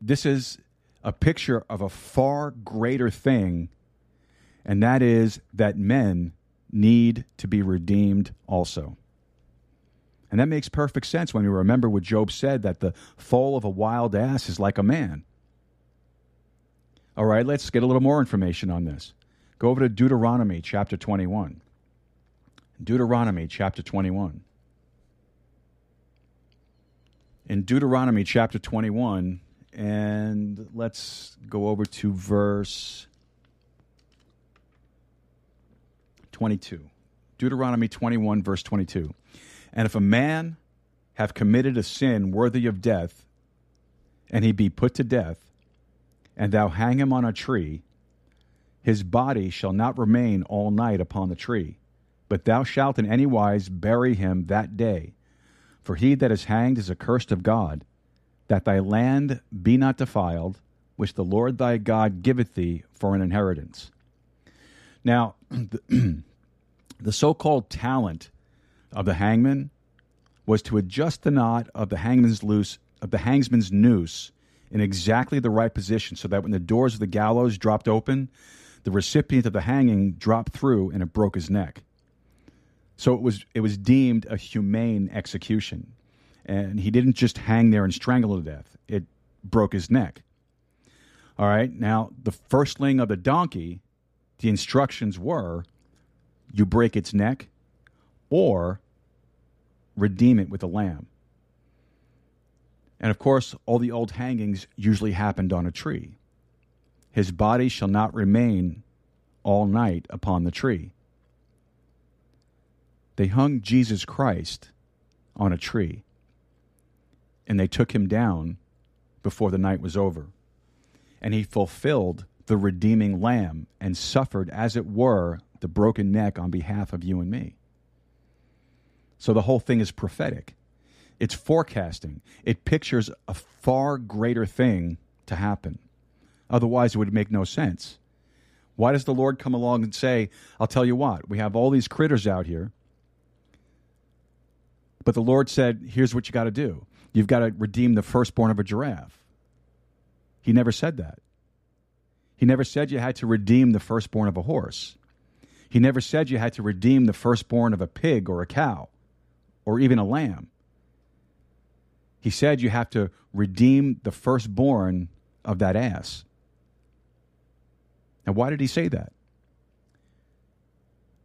this is a picture of a far greater thing, and that is that men need to be redeemed also. And that makes perfect sense when you remember what Job said that the foal of a wild ass is like a man. All right, let's get a little more information on this. Go over to Deuteronomy chapter 21. Deuteronomy chapter 21. In Deuteronomy chapter 21, and let's go over to verse 22. Deuteronomy 21, verse 22. And if a man have committed a sin worthy of death, and he be put to death, and thou hang him on a tree, his body shall not remain all night upon the tree, but thou shalt in any wise bury him that day. For he that is hanged is accursed of God, that thy land be not defiled, which the Lord thy God giveth thee for an inheritance. Now, the so called talent of the hangman was to adjust the knot of the hangman's loose of the hangsman's noose in exactly the right position so that when the doors of the gallows dropped open, the recipient of the hanging dropped through and it broke his neck. So it was it was deemed a humane execution. And he didn't just hang there and strangle to death. It broke his neck. All right. Now, the firstling of the donkey, the instructions were you break its neck or redeem it with a lamb. And of course, all the old hangings usually happened on a tree. His body shall not remain all night upon the tree. They hung Jesus Christ on a tree, and they took him down before the night was over. And he fulfilled the redeeming lamb and suffered, as it were, the broken neck on behalf of you and me. So the whole thing is prophetic. It's forecasting. It pictures a far greater thing to happen. Otherwise, it would make no sense. Why does the Lord come along and say, I'll tell you what, we have all these critters out here, but the Lord said, here's what you got to do you've got to redeem the firstborn of a giraffe. He never said that. He never said you had to redeem the firstborn of a horse. He never said you had to redeem the firstborn of a pig or a cow or even a lamb. He said you have to redeem the firstborn of that ass. Now, why did he say that?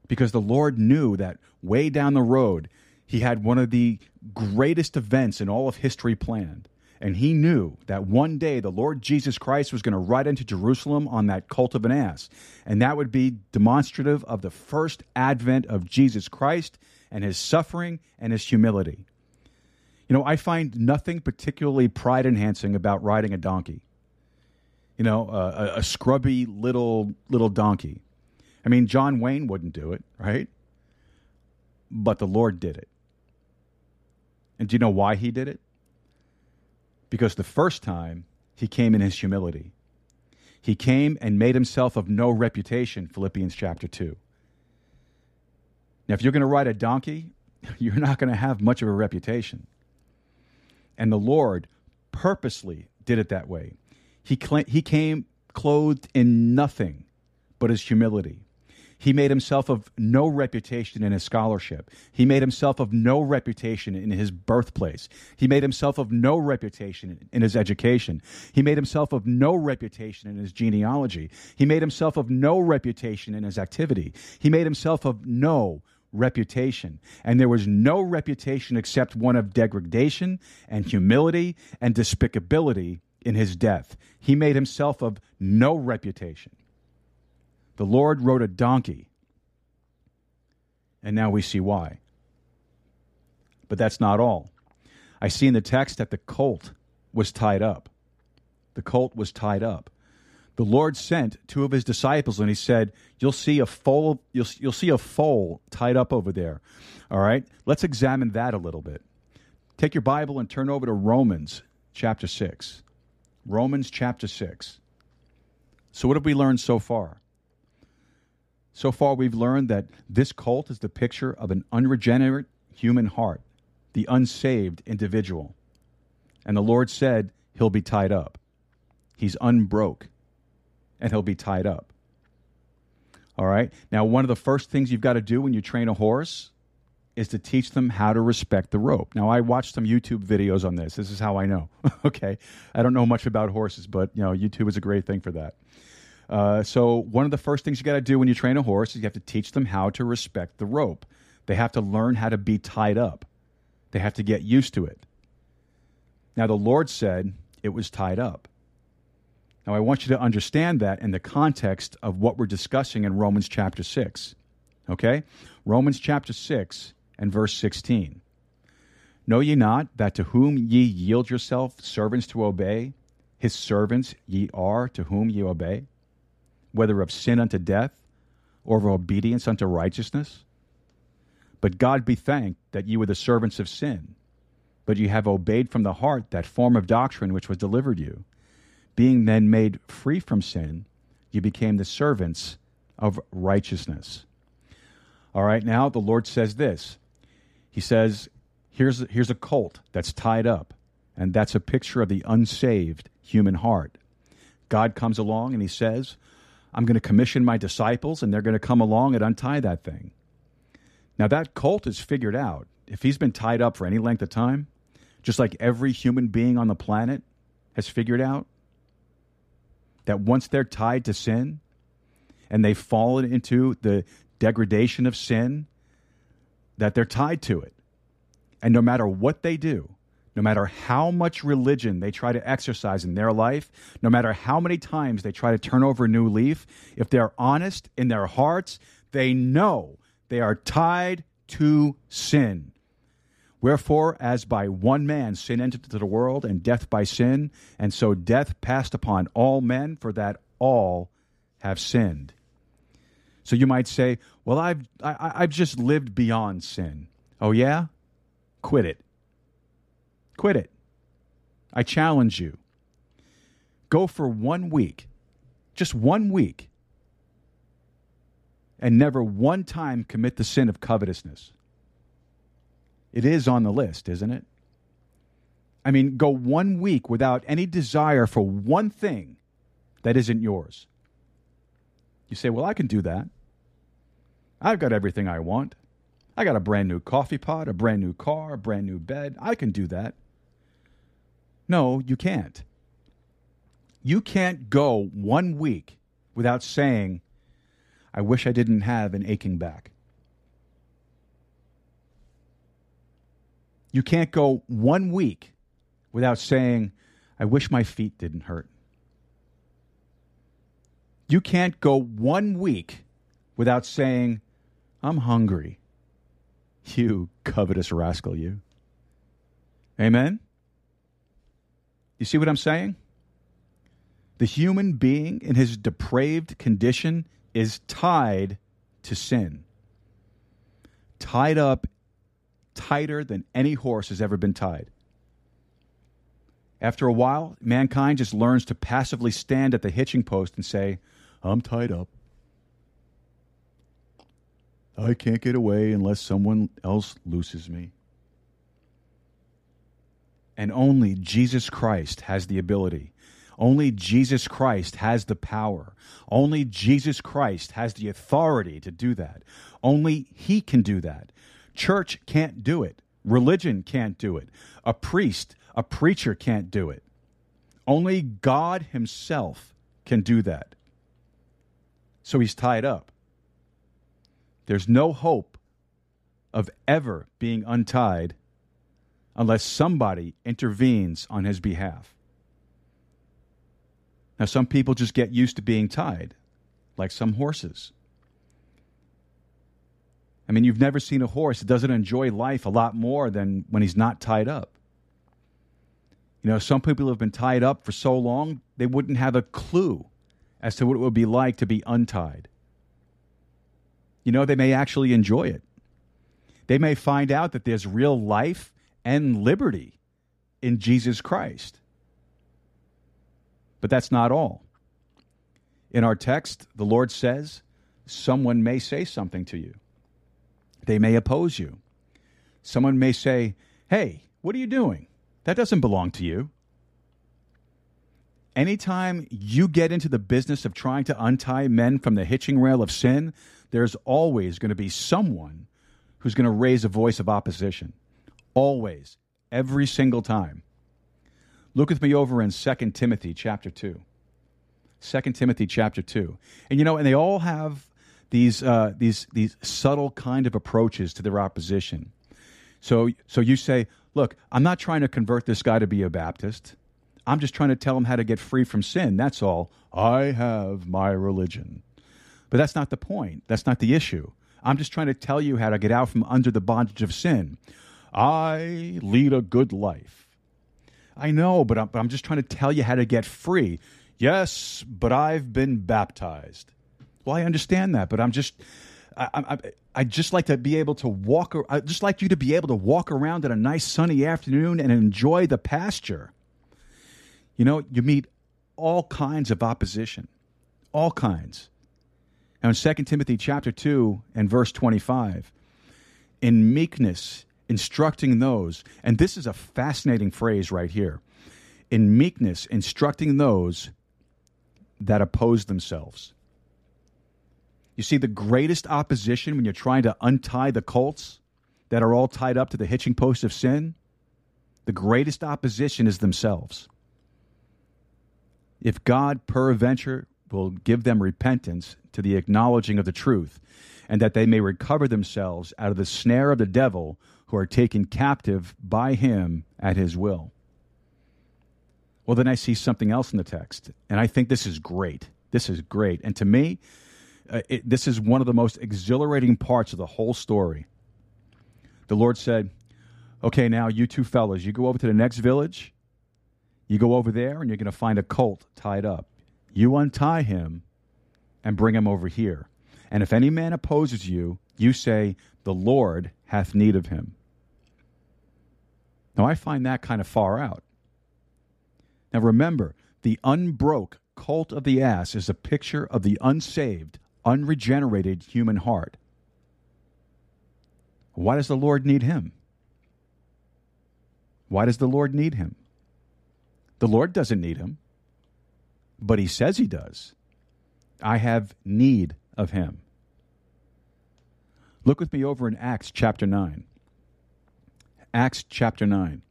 Because the Lord knew that way down the road, he had one of the greatest events in all of history planned. And he knew that one day the Lord Jesus Christ was going to ride into Jerusalem on that colt of an ass. And that would be demonstrative of the first advent of Jesus Christ and his suffering and his humility. You know, I find nothing particularly pride enhancing about riding a donkey. You know, uh, a, a scrubby little little donkey. I mean, John Wayne wouldn't do it, right? But the Lord did it. And do you know why he did it? Because the first time he came in his humility. He came and made himself of no reputation, Philippians chapter 2. Now, if you're going to ride a donkey, you're not going to have much of a reputation. And the Lord purposely did it that way. He, cl- he came clothed in nothing but his humility. He made himself of no reputation in his scholarship. He made himself of no reputation in his birthplace. He made himself of no reputation in his education. He made himself of no reputation in his genealogy. He made himself of no reputation in his activity. He made himself of no reputation. And there was no reputation except one of degradation and humility and despicability in his death. He made himself of no reputation. The Lord rode a donkey. And now we see why. But that's not all. I see in the text that the colt was tied up. The colt was tied up. The Lord sent two of his disciples and he said, You'll see a foal, you'll, you'll see a foal tied up over there. All right? Let's examine that a little bit. Take your Bible and turn over to Romans chapter 6. Romans chapter 6. So, what have we learned so far? So far, we've learned that this cult is the picture of an unregenerate human heart, the unsaved individual. And the Lord said he'll be tied up. He's unbroke, and he'll be tied up. All right? Now, one of the first things you've got to do when you train a horse is to teach them how to respect the rope. Now, I watched some YouTube videos on this. This is how I know. okay. I don't know much about horses, but, you know, YouTube is a great thing for that. Uh, so one of the first things you got to do when you train a horse is you have to teach them how to respect the rope. They have to learn how to be tied up. They have to get used to it. Now the Lord said it was tied up. Now I want you to understand that in the context of what we're discussing in Romans chapter 6. Okay? Romans chapter 6 and verse 16. Know ye not that to whom ye yield yourself servants to obey, his servants ye are to whom ye obey? Whether of sin unto death or of obedience unto righteousness? But God be thanked that you were the servants of sin, but you have obeyed from the heart that form of doctrine which was delivered you. Being then made free from sin, you became the servants of righteousness. All right, now the Lord says this. He says, Here's, here's a colt that's tied up, and that's a picture of the unsaved human heart. God comes along and he says, I'm going to commission my disciples, and they're going to come along and untie that thing. Now, that colt is figured out. If he's been tied up for any length of time, just like every human being on the planet has figured out, that once they're tied to sin and they've fallen into the degradation of sin, that they're tied to it. And no matter what they do, no matter how much religion they try to exercise in their life, no matter how many times they try to turn over a new leaf, if they're honest in their hearts, they know they are tied to sin. Wherefore, as by one man sin entered into the world, and death by sin, and so death passed upon all men, for that all have sinned. So you might say, "Well, I've I, I've just lived beyond sin." Oh yeah, quit it. Quit it. I challenge you. Go for one week, just one week, and never one time commit the sin of covetousness. It is on the list, isn't it? I mean, go one week without any desire for one thing that isn't yours. You say, Well, I can do that. I've got everything I want. I got a brand new coffee pot, a brand new car, a brand new bed. I can do that. No, you can't. You can't go one week without saying, I wish I didn't have an aching back. You can't go one week without saying, I wish my feet didn't hurt. You can't go one week without saying, I'm hungry. You covetous rascal, you. Amen? You see what I'm saying? The human being in his depraved condition is tied to sin. Tied up tighter than any horse has ever been tied. After a while, mankind just learns to passively stand at the hitching post and say, I'm tied up. I can't get away unless someone else looses me. And only Jesus Christ has the ability. Only Jesus Christ has the power. Only Jesus Christ has the authority to do that. Only He can do that. Church can't do it. Religion can't do it. A priest, a preacher can't do it. Only God Himself can do that. So He's tied up. There's no hope of ever being untied unless somebody intervenes on his behalf. Now, some people just get used to being tied, like some horses. I mean, you've never seen a horse that doesn't enjoy life a lot more than when he's not tied up. You know, some people have been tied up for so long, they wouldn't have a clue as to what it would be like to be untied. You know, they may actually enjoy it. They may find out that there's real life and liberty in Jesus Christ. But that's not all. In our text, the Lord says, someone may say something to you. They may oppose you. Someone may say, Hey, what are you doing? That doesn't belong to you. Anytime you get into the business of trying to untie men from the hitching rail of sin, there's always going to be someone who's going to raise a voice of opposition. Always. Every single time. Look with me over in 2 Timothy chapter 2. 2 Timothy chapter 2. And you know, and they all have these, uh, these, these subtle kind of approaches to their opposition. So, so you say, look, I'm not trying to convert this guy to be a Baptist. I'm just trying to tell him how to get free from sin. That's all. I have my religion. But that's not the point. That's not the issue. I'm just trying to tell you how to get out from under the bondage of sin. I lead a good life. I know, but I'm, but I'm just trying to tell you how to get free. Yes, but I've been baptized. Well, I understand that, but I'm just. I, I, I just like to be able to walk. I just like you to be able to walk around in a nice sunny afternoon and enjoy the pasture. You know, you meet all kinds of opposition, all kinds. Now, in 2 Timothy chapter 2 and verse 25, in meekness instructing those, and this is a fascinating phrase right here in meekness, instructing those that oppose themselves. You see, the greatest opposition when you're trying to untie the colts that are all tied up to the hitching post of sin, the greatest opposition is themselves. If God peradventure will give them repentance to the acknowledging of the truth, and that they may recover themselves out of the snare of the devil who are taken captive by him at his will. Well, then I see something else in the text, and I think this is great. This is great. And to me, uh, it, this is one of the most exhilarating parts of the whole story. The Lord said, Okay, now you two fellas, you go over to the next village. You go over there, and you're going to find a colt tied up. You untie him and bring him over here. And if any man opposes you, you say, The Lord hath need of him. Now, I find that kind of far out. Now, remember, the unbroke colt of the ass is a picture of the unsaved, unregenerated human heart. Why does the Lord need him? Why does the Lord need him? The Lord doesn't need him, but he says he does. I have need of him. Look with me over in Acts chapter 9. Acts chapter 9.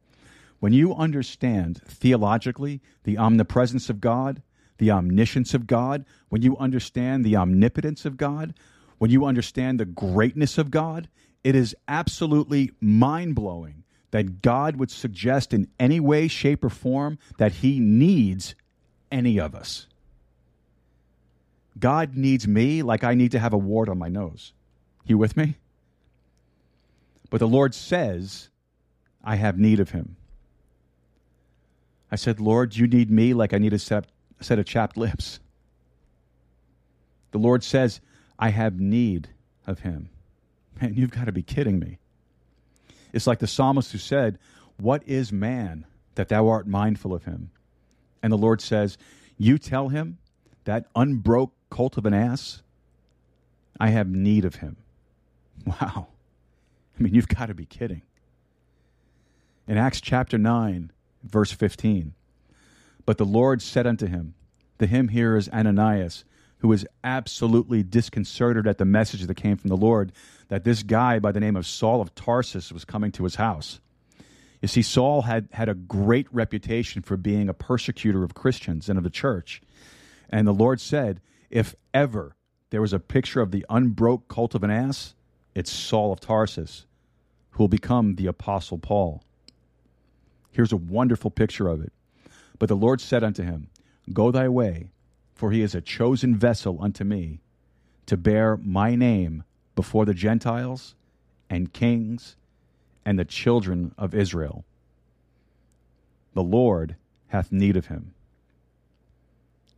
When you understand theologically the omnipresence of God, the omniscience of God, when you understand the omnipotence of God, when you understand the greatness of God, it is absolutely mind blowing that God would suggest in any way, shape, or form that He needs any of us. God needs me like I need to have a wart on my nose. You with me? But the Lord says, I have need of him. I said, Lord, you need me like I need a set, set of chapped lips. The Lord says, I have need of him. Man, you've got to be kidding me. It's like the psalmist who said, What is man that thou art mindful of him? And the Lord says, You tell him, that unbroke colt of an ass, I have need of him. Wow. I mean, you've got to be kidding. In Acts chapter 9, verse 15, but the Lord said unto him, the him here is Ananias, who was absolutely disconcerted at the message that came from the Lord that this guy by the name of Saul of Tarsus was coming to his house. You see, Saul had, had a great reputation for being a persecutor of Christians and of the church. And the Lord said, If ever there was a picture of the unbroke cult of an ass, it's Saul of Tarsus, who will become the Apostle Paul. Here's a wonderful picture of it. But the Lord said unto him, Go thy way, for he is a chosen vessel unto me to bear my name before the Gentiles and kings and the children of Israel. The Lord hath need of him.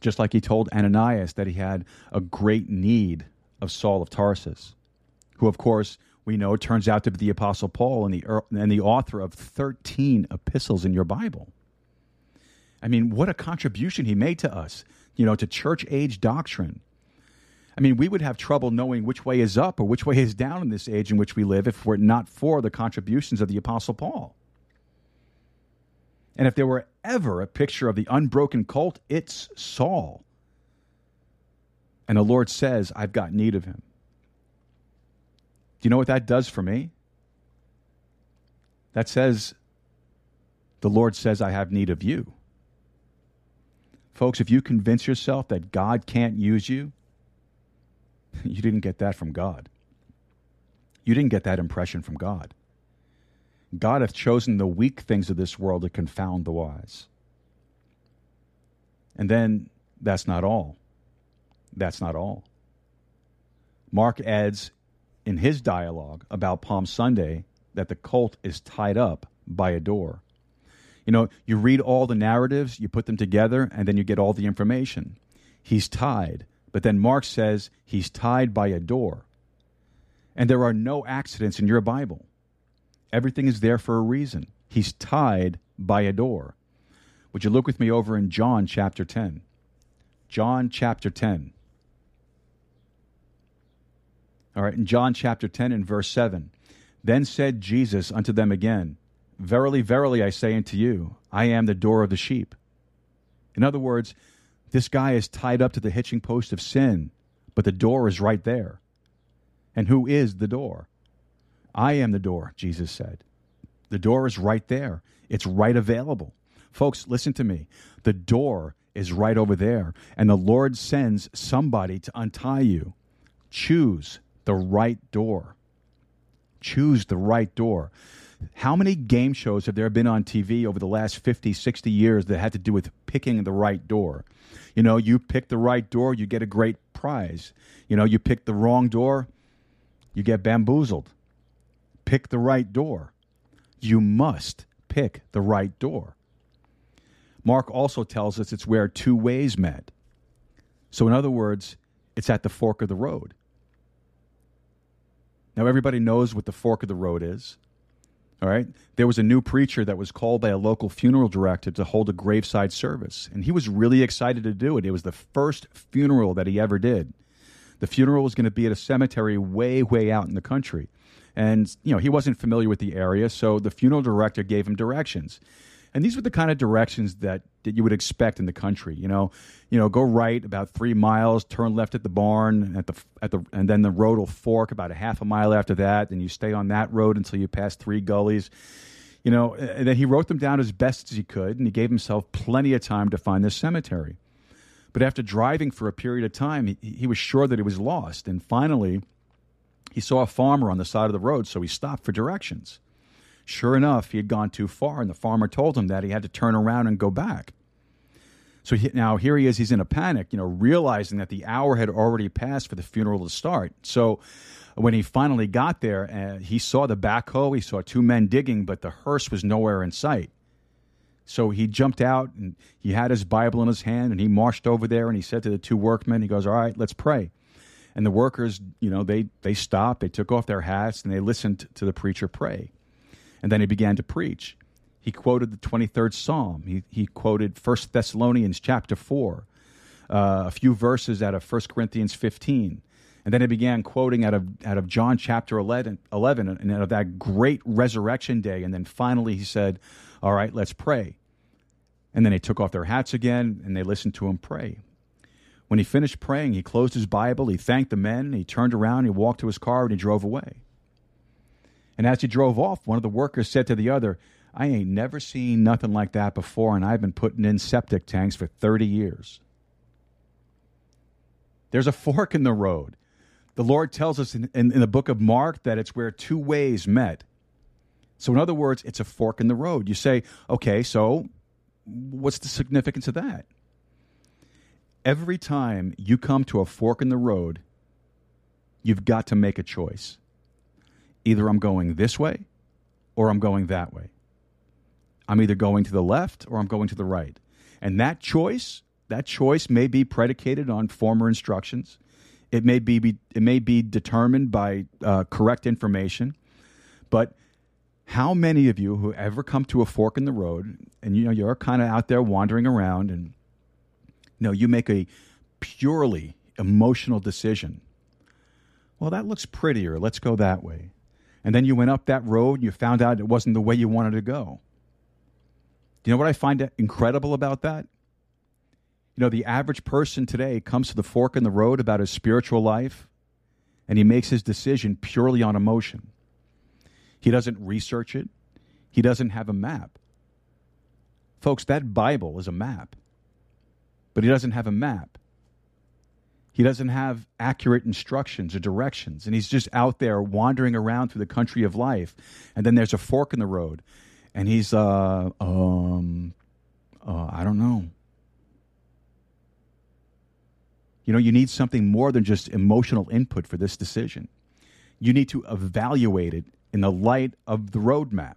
Just like he told Ananias that he had a great need of Saul of Tarsus who, of course, we know turns out to be the Apostle Paul and the, er, and the author of 13 epistles in your Bible. I mean, what a contribution he made to us, you know, to church age doctrine. I mean, we would have trouble knowing which way is up or which way is down in this age in which we live if we're not for the contributions of the Apostle Paul. And if there were ever a picture of the unbroken cult, it's Saul. And the Lord says, I've got need of him. Do you know what that does for me? That says, the Lord says, I have need of you. Folks, if you convince yourself that God can't use you, you didn't get that from God. You didn't get that impression from God. God hath chosen the weak things of this world to confound the wise. And then that's not all. That's not all. Mark adds in his dialogue about Palm Sunday that the colt is tied up by a door. You know, you read all the narratives, you put them together, and then you get all the information. He's tied, but then Mark says he's tied by a door. And there are no accidents in your Bible. Everything is there for a reason. He's tied by a door. Would you look with me over in John chapter 10? John chapter 10. All right, in John chapter 10 and verse 7. Then said Jesus unto them again, Verily, verily, I say unto you, I am the door of the sheep. In other words, this guy is tied up to the hitching post of sin, but the door is right there. And who is the door? I am the door, Jesus said. The door is right there, it's right available. Folks, listen to me. The door is right over there, and the Lord sends somebody to untie you. Choose the right door. Choose the right door. How many game shows have there been on TV over the last 50, 60 years that had to do with picking the right door? You know, you pick the right door, you get a great prize. You know, you pick the wrong door, you get bamboozled. Pick the right door. You must pick the right door. Mark also tells us it's where two ways met. So, in other words, it's at the fork of the road. Now, everybody knows what the fork of the road is. All right. There was a new preacher that was called by a local funeral director to hold a graveside service, and he was really excited to do it. It was the first funeral that he ever did. The funeral was going to be at a cemetery way, way out in the country. And, you know, he wasn't familiar with the area, so the funeral director gave him directions. And these were the kind of directions that, that you would expect in the country. You know, you know, go right about three miles, turn left at the barn, at the at the, and then the road will fork about a half a mile after that, and you stay on that road until you pass three gullies. You know, and then he wrote them down as best as he could, and he gave himself plenty of time to find this cemetery. But after driving for a period of time, he, he was sure that he was lost, and finally, he saw a farmer on the side of the road, so he stopped for directions. Sure enough, he had gone too far, and the farmer told him that he had to turn around and go back. So he, now here he is, he's in a panic, you know, realizing that the hour had already passed for the funeral to start. So when he finally got there, uh, he saw the backhoe, he saw two men digging, but the hearse was nowhere in sight. So he jumped out and he had his Bible in his hand and he marched over there and he said to the two workmen, he goes, All right, let's pray. And the workers, you know, they, they stopped, they took off their hats and they listened to the preacher pray. And then he began to preach. He quoted the 23rd Psalm. He, he quoted 1 Thessalonians chapter 4, uh, a few verses out of 1 Corinthians 15. And then he began quoting out of, out of John chapter 11, 11 and out of that great resurrection day. And then finally he said, All right, let's pray. And then they took off their hats again and they listened to him pray. When he finished praying, he closed his Bible, he thanked the men, he turned around, he walked to his car, and he drove away. And as he drove off, one of the workers said to the other, I ain't never seen nothing like that before, and I've been putting in septic tanks for 30 years. There's a fork in the road. The Lord tells us in, in, in, the book of Mark that it's where two ways met. So, in other words, it's a fork in the road. You say, okay, so what's the significance of that? Every time you come to a fork in the road, you've got to make a choice. Either I'm going this way or I'm going that way. I'm either going to the left or I'm going to the right. And that choice, that choice may be predicated on former instructions. It may be, be it may be determined by uh, correct information, but how many of you who ever come to a fork in the road and you know you're kind of out there wandering around and you know you make a purely emotional decision well that looks prettier let's go that way and then you went up that road and you found out it wasn't the way you wanted to go do you know what i find incredible about that you know the average person today comes to the fork in the road about his spiritual life and he makes his decision purely on emotion he doesn't research it. He doesn't have a map. Folks, that Bible is a map, but he doesn't have a map. He doesn't have accurate instructions or directions, and he's just out there wandering around through the country of life. And then there's a fork in the road, and he's, uh, um, uh, I don't know. You know, you need something more than just emotional input for this decision. You need to evaluate it in the light of the roadmap.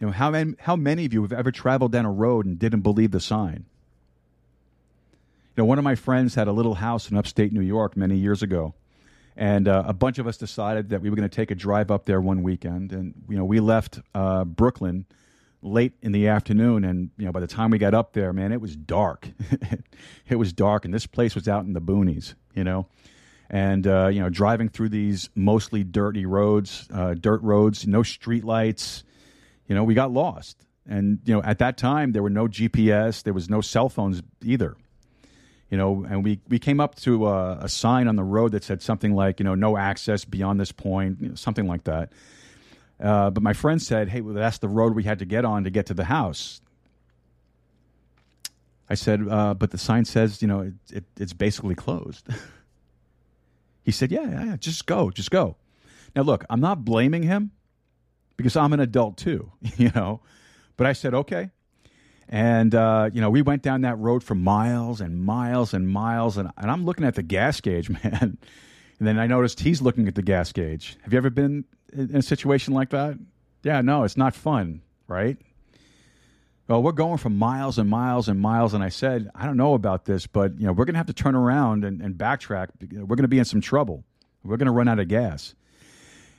You know, how many, how many of you have ever traveled down a road and didn't believe the sign? You know, one of my friends had a little house in upstate New York many years ago. And uh, a bunch of us decided that we were going to take a drive up there one weekend. And, you know, we left uh, Brooklyn late in the afternoon. And, you know, by the time we got up there, man, it was dark. it was dark. And this place was out in the boonies, you know. and uh, you know driving through these mostly dirty roads, uh, dirt roads, no street lights. You know, we got lost, and you know at that time there were no GPS, there was no cell phones either. You know, and we, we came up to a, a sign on the road that said something like, you know, no access beyond this point, you know, something like that. Uh, but my friend said, hey, well, that's the road we had to get on to get to the house. I said, uh, but the sign says, you know, it, it, it's basically closed. he said, yeah, yeah, yeah, just go, just go. Now, look, I'm not blaming him because I'm an adult too, you know. But I said, okay, and, uh, you know, we went down that road for miles and miles and miles. And, and I'm looking at the gas gauge, man. And then I noticed he's looking at the gas gauge. Have you ever been in a situation like that? Yeah, no, it's not fun, right? Well, we're going for miles and miles and miles. And I said, I don't know about this, but, you know, we're going to have to turn around and, and backtrack. We're going to be in some trouble. We're going to run out of gas.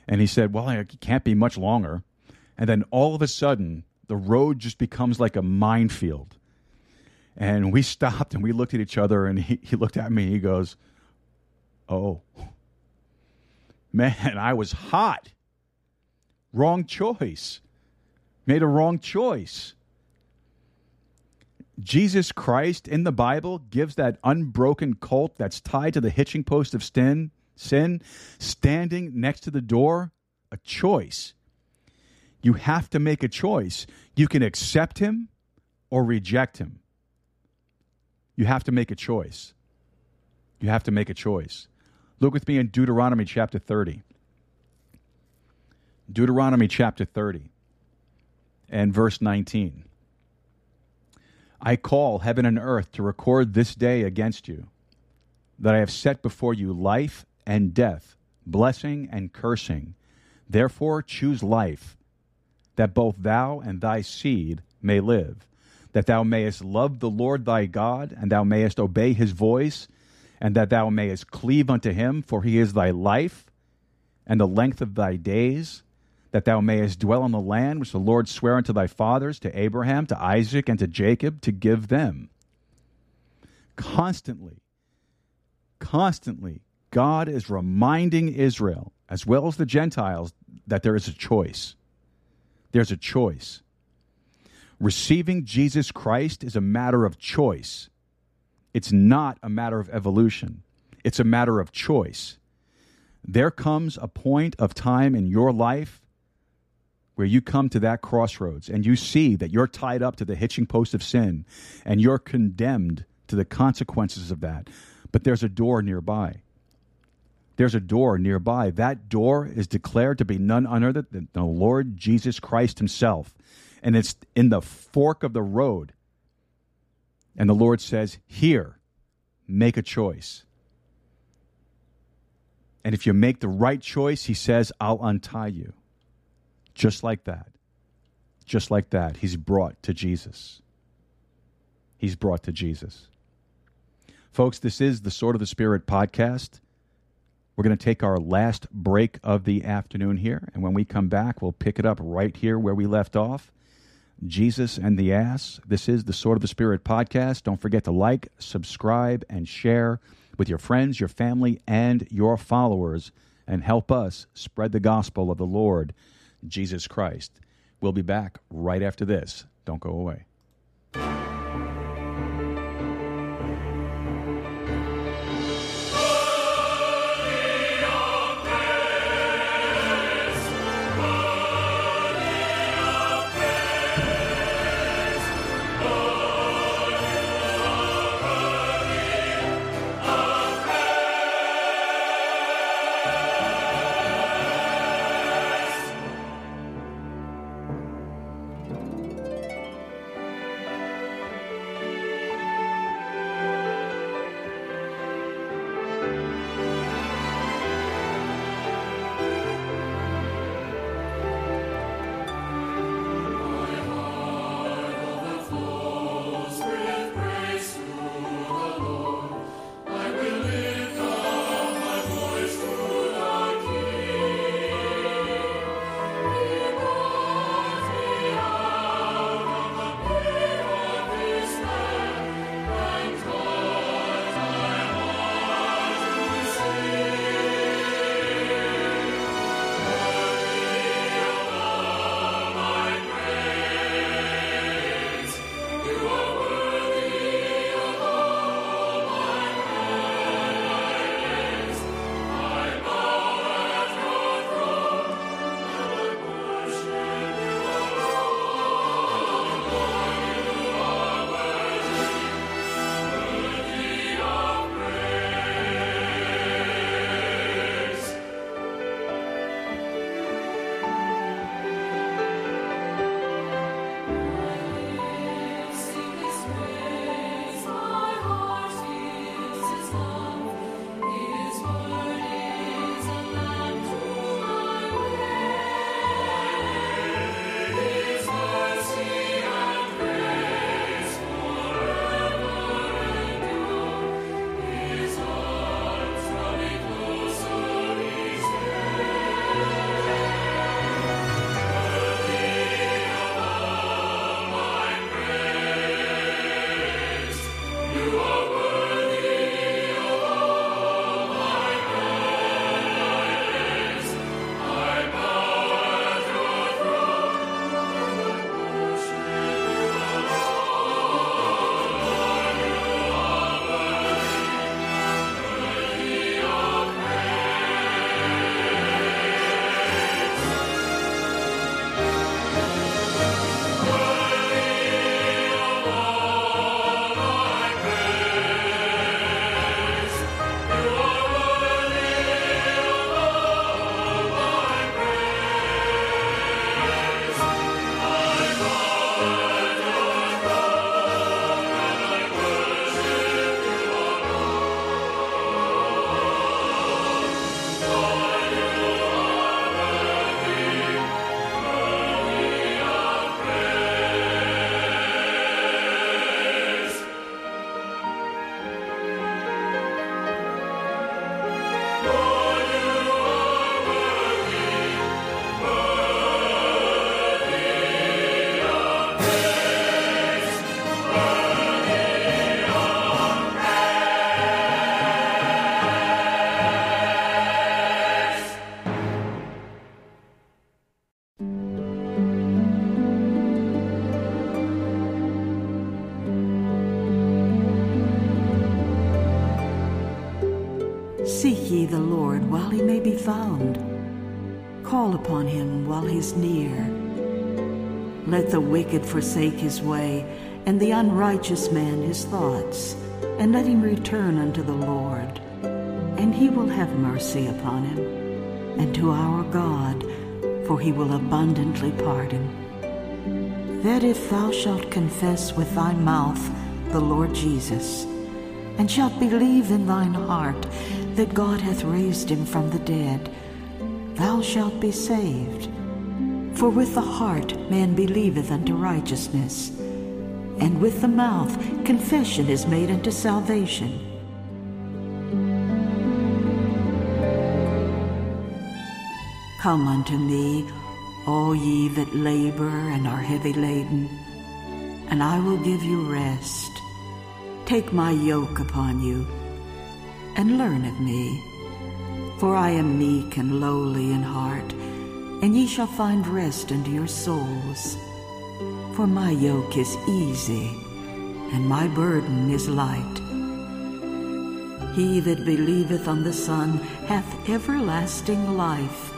And he said, Well, it can't be much longer. And then all of a sudden, the road just becomes like a minefield. And we stopped and we looked at each other, and he, he looked at me. He goes, Oh, man, I was hot. Wrong choice. Made a wrong choice. Jesus Christ in the Bible gives that unbroken colt that's tied to the hitching post of sin, sin standing next to the door a choice. You have to make a choice. You can accept him or reject him. You have to make a choice. You have to make a choice. Look with me in Deuteronomy chapter 30. Deuteronomy chapter 30 and verse 19. I call heaven and earth to record this day against you that I have set before you life and death, blessing and cursing. Therefore, choose life that both thou and thy seed may live, that thou mayest love the Lord thy God, and thou mayest obey his voice, and that thou mayest cleave unto him, for he is thy life and the length of thy days, that thou mayest dwell in the land which the Lord sware unto thy fathers, to Abraham, to Isaac, and to Jacob, to give them. Constantly, constantly, God is reminding Israel, as well as the Gentiles, that there is a choice. There's a choice. Receiving Jesus Christ is a matter of choice. It's not a matter of evolution, it's a matter of choice. There comes a point of time in your life where you come to that crossroads and you see that you're tied up to the hitching post of sin and you're condemned to the consequences of that. But there's a door nearby. There's a door nearby. That door is declared to be none other than the Lord Jesus Christ Himself. And it's in the fork of the road. And the Lord says, Here, make a choice. And if you make the right choice, He says, I'll untie you. Just like that. Just like that. He's brought to Jesus. He's brought to Jesus. Folks, this is the Sword of the Spirit podcast. We're going to take our last break of the afternoon here. And when we come back, we'll pick it up right here where we left off. Jesus and the Ass. This is the Sword of the Spirit podcast. Don't forget to like, subscribe, and share with your friends, your family, and your followers, and help us spread the gospel of the Lord Jesus Christ. We'll be back right after this. Don't go away.
The wicked forsake his way, and the unrighteous man his thoughts, and let him return unto the Lord, and he will have mercy upon him, and to our God, for he will abundantly pardon. That if thou shalt confess with thy mouth the Lord Jesus, and shalt believe in thine heart that God hath raised him from the dead, thou shalt be saved. For with the heart man believeth unto righteousness, and with the mouth confession is made unto salvation. Come unto me, all ye that labor and are heavy laden, and I will give you rest. Take my yoke upon you, and learn of me. For I am meek and lowly in heart, and ye shall find rest unto your souls. For my yoke is easy, and my burden is light. He that believeth on the Son hath everlasting life,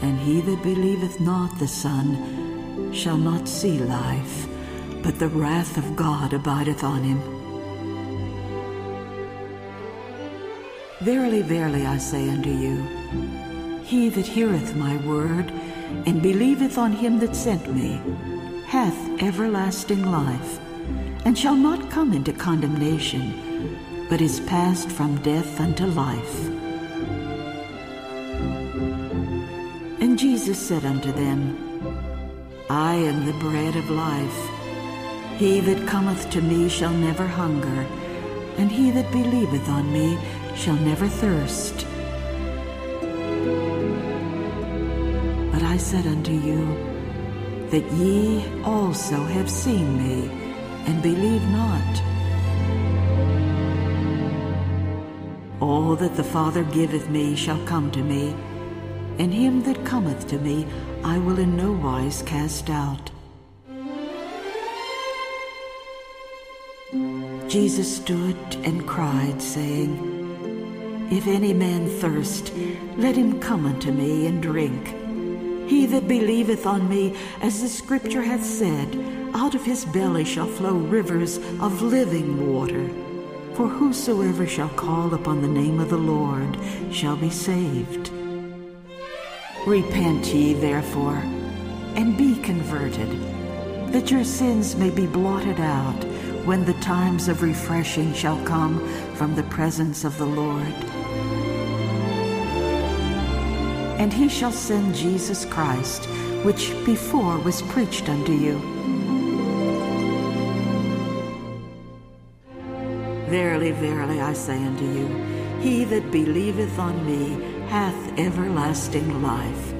and he that believeth not the Son shall not see life, but the wrath of God abideth on him. Verily, verily, I say unto you, he that heareth my word, and believeth on him that sent me, hath everlasting life, and shall not come into condemnation, but is passed from death unto life. And Jesus said unto them, I am the bread of life. He that cometh to me shall never hunger, and he that believeth on me shall never thirst. Said unto you, that ye also have seen me, and believe not. All that the Father giveth me shall come to me, and him that cometh to me I will in no wise cast out. Jesus stood and cried, saying, If any man thirst, let him come unto me and drink. He that believeth on me, as the scripture hath said, out of his belly shall flow rivers of living water. For whosoever shall call upon the name of the Lord shall be saved. Repent ye therefore, and be converted, that your sins may be blotted out when the times of refreshing shall come from the presence of the Lord. And he shall send Jesus Christ, which before was preached unto you. Verily, verily, I say unto you, he that believeth on me hath everlasting life.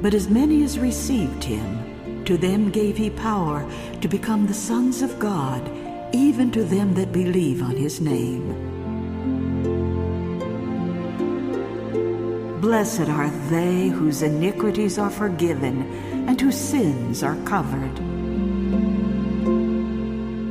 But as many as received him, to them gave he power to become the sons of God, even to them that believe on his name. Blessed are they whose iniquities are forgiven and whose sins are covered.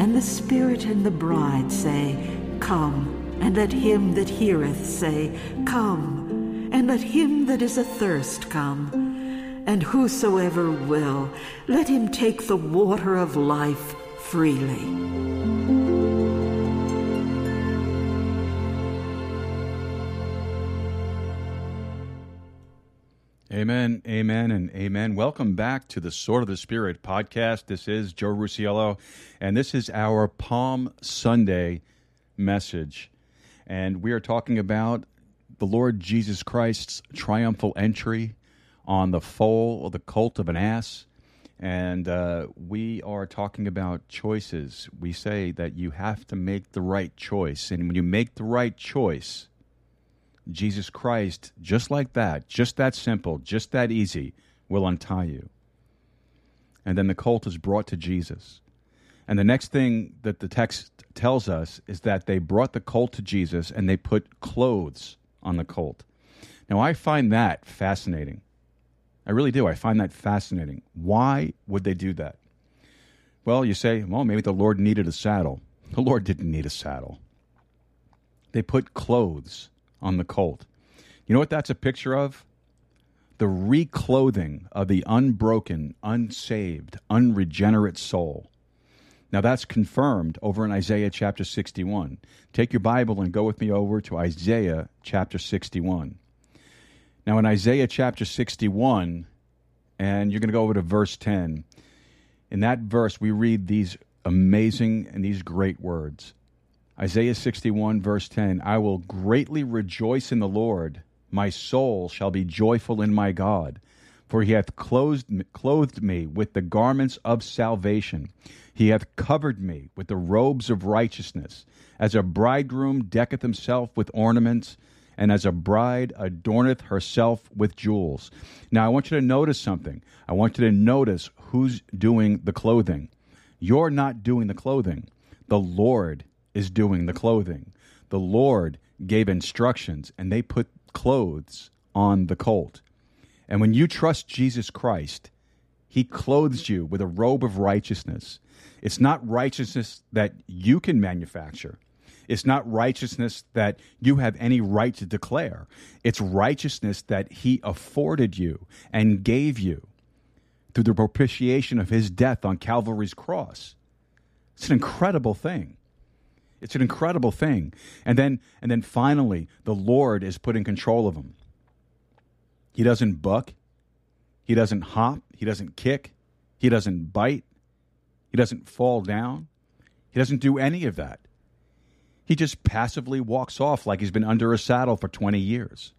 And the Spirit and the bride say, Come, and let him that heareth say, Come, and let him that is athirst come. And whosoever will, let him take the water of life freely.
Amen, amen, and amen. Welcome back to the Sword of the Spirit podcast. This is Joe Rusiello, and this is our Palm Sunday message. And we are talking about the Lord Jesus Christ's triumphal entry on the foal or the colt of an ass. And uh, we are talking about choices. We say that you have to make the right choice. And when you make the right choice, Jesus Christ, just like that, just that simple, just that easy, will untie you. And then the colt is brought to Jesus. And the next thing that the text tells us is that they brought the colt to Jesus and they put clothes on the colt. Now, I find that fascinating. I really do. I find that fascinating. Why would they do that? Well, you say, well, maybe the Lord needed a saddle. The Lord didn't need a saddle. They put clothes on the colt. You know what that's a picture of? The reclothing of the unbroken, unsaved, unregenerate soul. Now that's confirmed over in Isaiah chapter 61. Take your Bible and go with me over to Isaiah chapter 61. Now in Isaiah chapter 61, and you're going to go over to verse 10. In that verse, we read these amazing and these great words. Isaiah 61, verse 10 I will greatly rejoice in the Lord. My soul shall be joyful in my God, for he hath clothed, clothed me with the garments of salvation. He hath covered me with the robes of righteousness, as a bridegroom decketh himself with ornaments, and as a bride adorneth herself with jewels. Now, I want you to notice something. I want you to notice who's doing the clothing. You're not doing the clothing, the Lord is doing the clothing. The Lord gave instructions, and they put clothes on the colt. And when you trust Jesus Christ, he clothes you with a robe of righteousness. It's not righteousness that you can manufacture. It's not righteousness that you have any right to declare. It's righteousness that he afforded you and gave you through the propitiation of his death on Calvary's cross. It's an incredible thing. It's an incredible thing. And then and then finally the Lord is put in control of him. He doesn't buck. He doesn't hop. He doesn't kick. He doesn't bite. He doesn't fall down. He doesn't do any of that. He just passively walks off like he's been under a saddle for 20 years.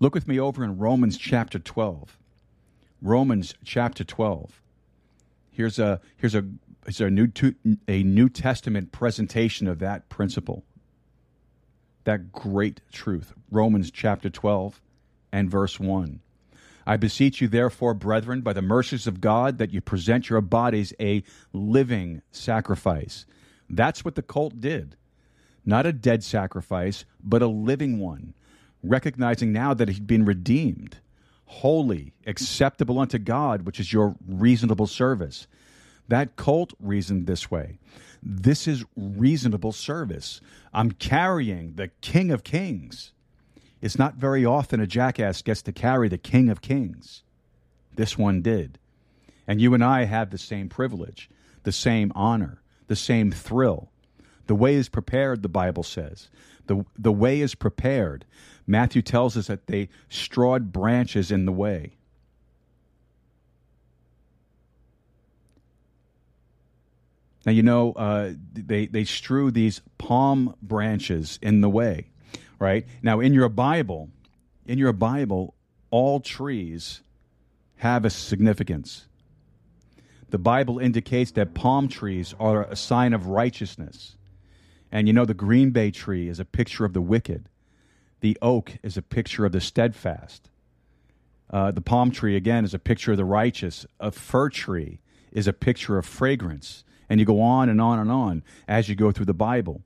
Look with me over in Romans chapter 12. Romans chapter 12. Here's a here's a here's a new a New Testament presentation of that principle. That great truth. Romans chapter 12 and verse 1. I beseech you, therefore, brethren, by the mercies of God, that you present your bodies a living sacrifice. That's what the cult did. Not a dead sacrifice, but a living one, recognizing now that he'd been redeemed, holy, acceptable unto God, which is your reasonable service. That cult reasoned this way. This is reasonable service. I'm carrying the King of Kings. It's not very often a jackass gets to carry the King of Kings. This one did. And you and I have the same privilege, the same honor, the same thrill. The way is prepared, the Bible says. The, the way is prepared. Matthew tells us that they strawed branches in the way. Now, you know, uh, they, they strew these palm branches in the way right? Now, in your Bible, in your Bible, all trees have a significance. The Bible indicates that palm trees are a sign of righteousness. And you know, the green bay tree is a picture of the wicked, the oak is a picture of the steadfast. Uh, the palm tree, again, is a picture of the righteous. A fir tree is a picture of fragrance. And you go on and on and on as you go through the Bible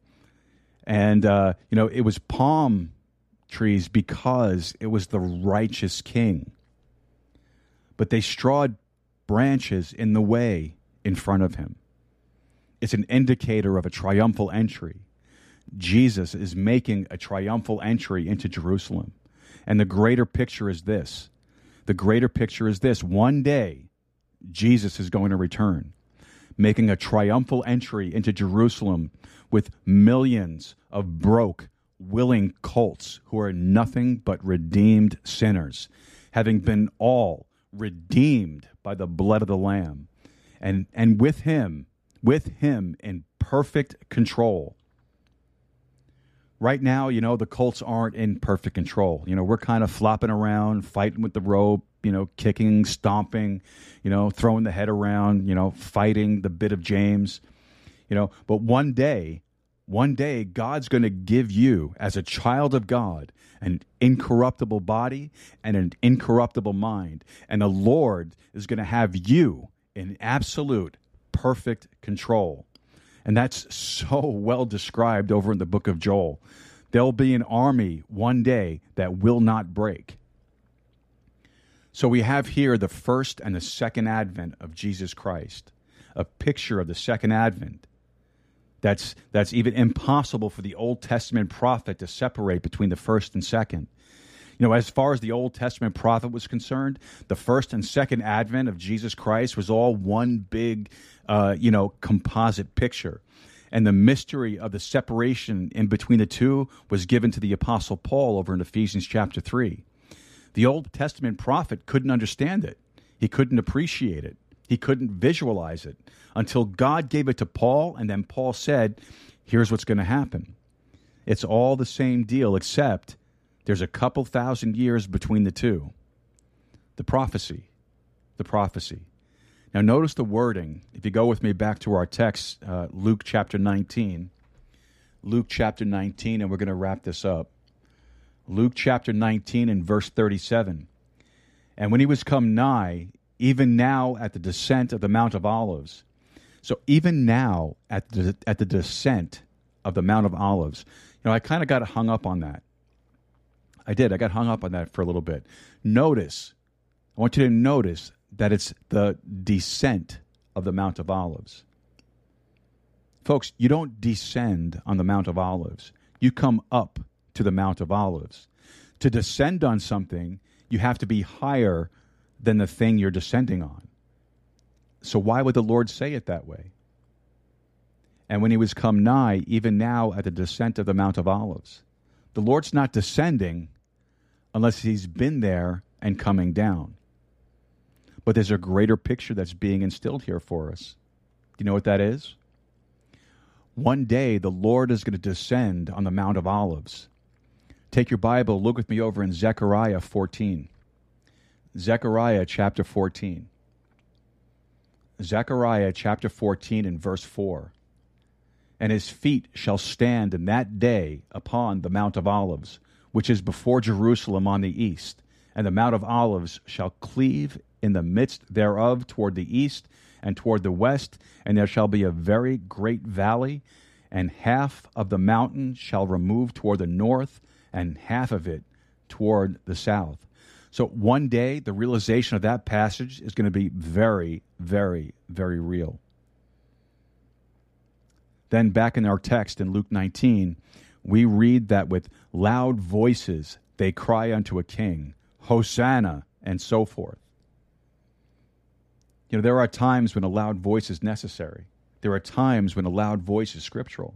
and uh, you know it was palm trees because it was the righteous king. But they strawed branches in the way in front of him. It's an indicator of a triumphal entry. Jesus is making a triumphal entry into Jerusalem. And the greater picture is this the greater picture is this one day, Jesus is going to return, making a triumphal entry into Jerusalem with millions of broke, willing cults who are nothing but redeemed sinners, having been all redeemed by the blood of the Lamb. And, and with him, with him in perfect control. Right now, you know, the Colts aren't in perfect control. You know, we're kind of flopping around, fighting with the rope, you know, kicking, stomping, you know, throwing the head around, you know, fighting the bit of James, you know, but one day one day, God's going to give you, as a child of God, an incorruptible body and an incorruptible mind. And the Lord is going to have you in absolute, perfect control. And that's so well described over in the book of Joel. There'll be an army one day that will not break. So we have here the first and the second advent of Jesus Christ, a picture of the second advent that's, that's even impossible for the Old Testament prophet to separate between the first and second. You know, as far as the Old Testament prophet was concerned, the first and second advent of Jesus Christ was all one big, uh, you know, composite picture. And the mystery of the separation in between the two was given to the Apostle Paul over in Ephesians chapter 3. The Old Testament prophet couldn't understand it, he couldn't appreciate it, he couldn't visualize it until God gave it to Paul, and then Paul said, Here's what's going to happen. It's all the same deal, except there's a couple thousand years between the two. The prophecy. The prophecy. Now, notice the wording. If you go with me back to our text, uh, Luke chapter 19. Luke chapter 19, and we're going to wrap this up. Luke chapter 19 and verse 37. And when he was come nigh, even now at the descent of the Mount of Olives. So even now at the, at the descent of the Mount of Olives, you know, I kind of got hung up on that. I did. I got hung up on that for a little bit. Notice, I want you to notice that it's the descent of the Mount of Olives. Folks, you don't descend on the Mount of Olives, you come up to the Mount of Olives. To descend on something, you have to be higher than the thing you're descending on. So, why would the Lord say it that way? And when he was come nigh, even now at the descent of the Mount of Olives, the Lord's not descending unless he's been there and coming down. But there's a greater picture that's being instilled here for us. Do you know what that is? One day the Lord is going to descend on the Mount of Olives. Take your Bible, look with me over in Zechariah 14. Zechariah chapter 14. Zechariah chapter 14 and verse 4. And his feet shall stand in that day upon the Mount of Olives, which is before Jerusalem on the east. And the Mount of Olives shall cleave in the midst thereof toward the east and toward the west, and there shall be a very great valley, and half of the mountain shall remove toward the north, and half of it toward the south. So one day, the realization of that passage is going to be very, very, very real. Then, back in our text in Luke 19, we read that with loud voices they cry unto a king, Hosanna, and so forth. You know, there are times when a loud voice is necessary. There are times when a loud voice is scriptural.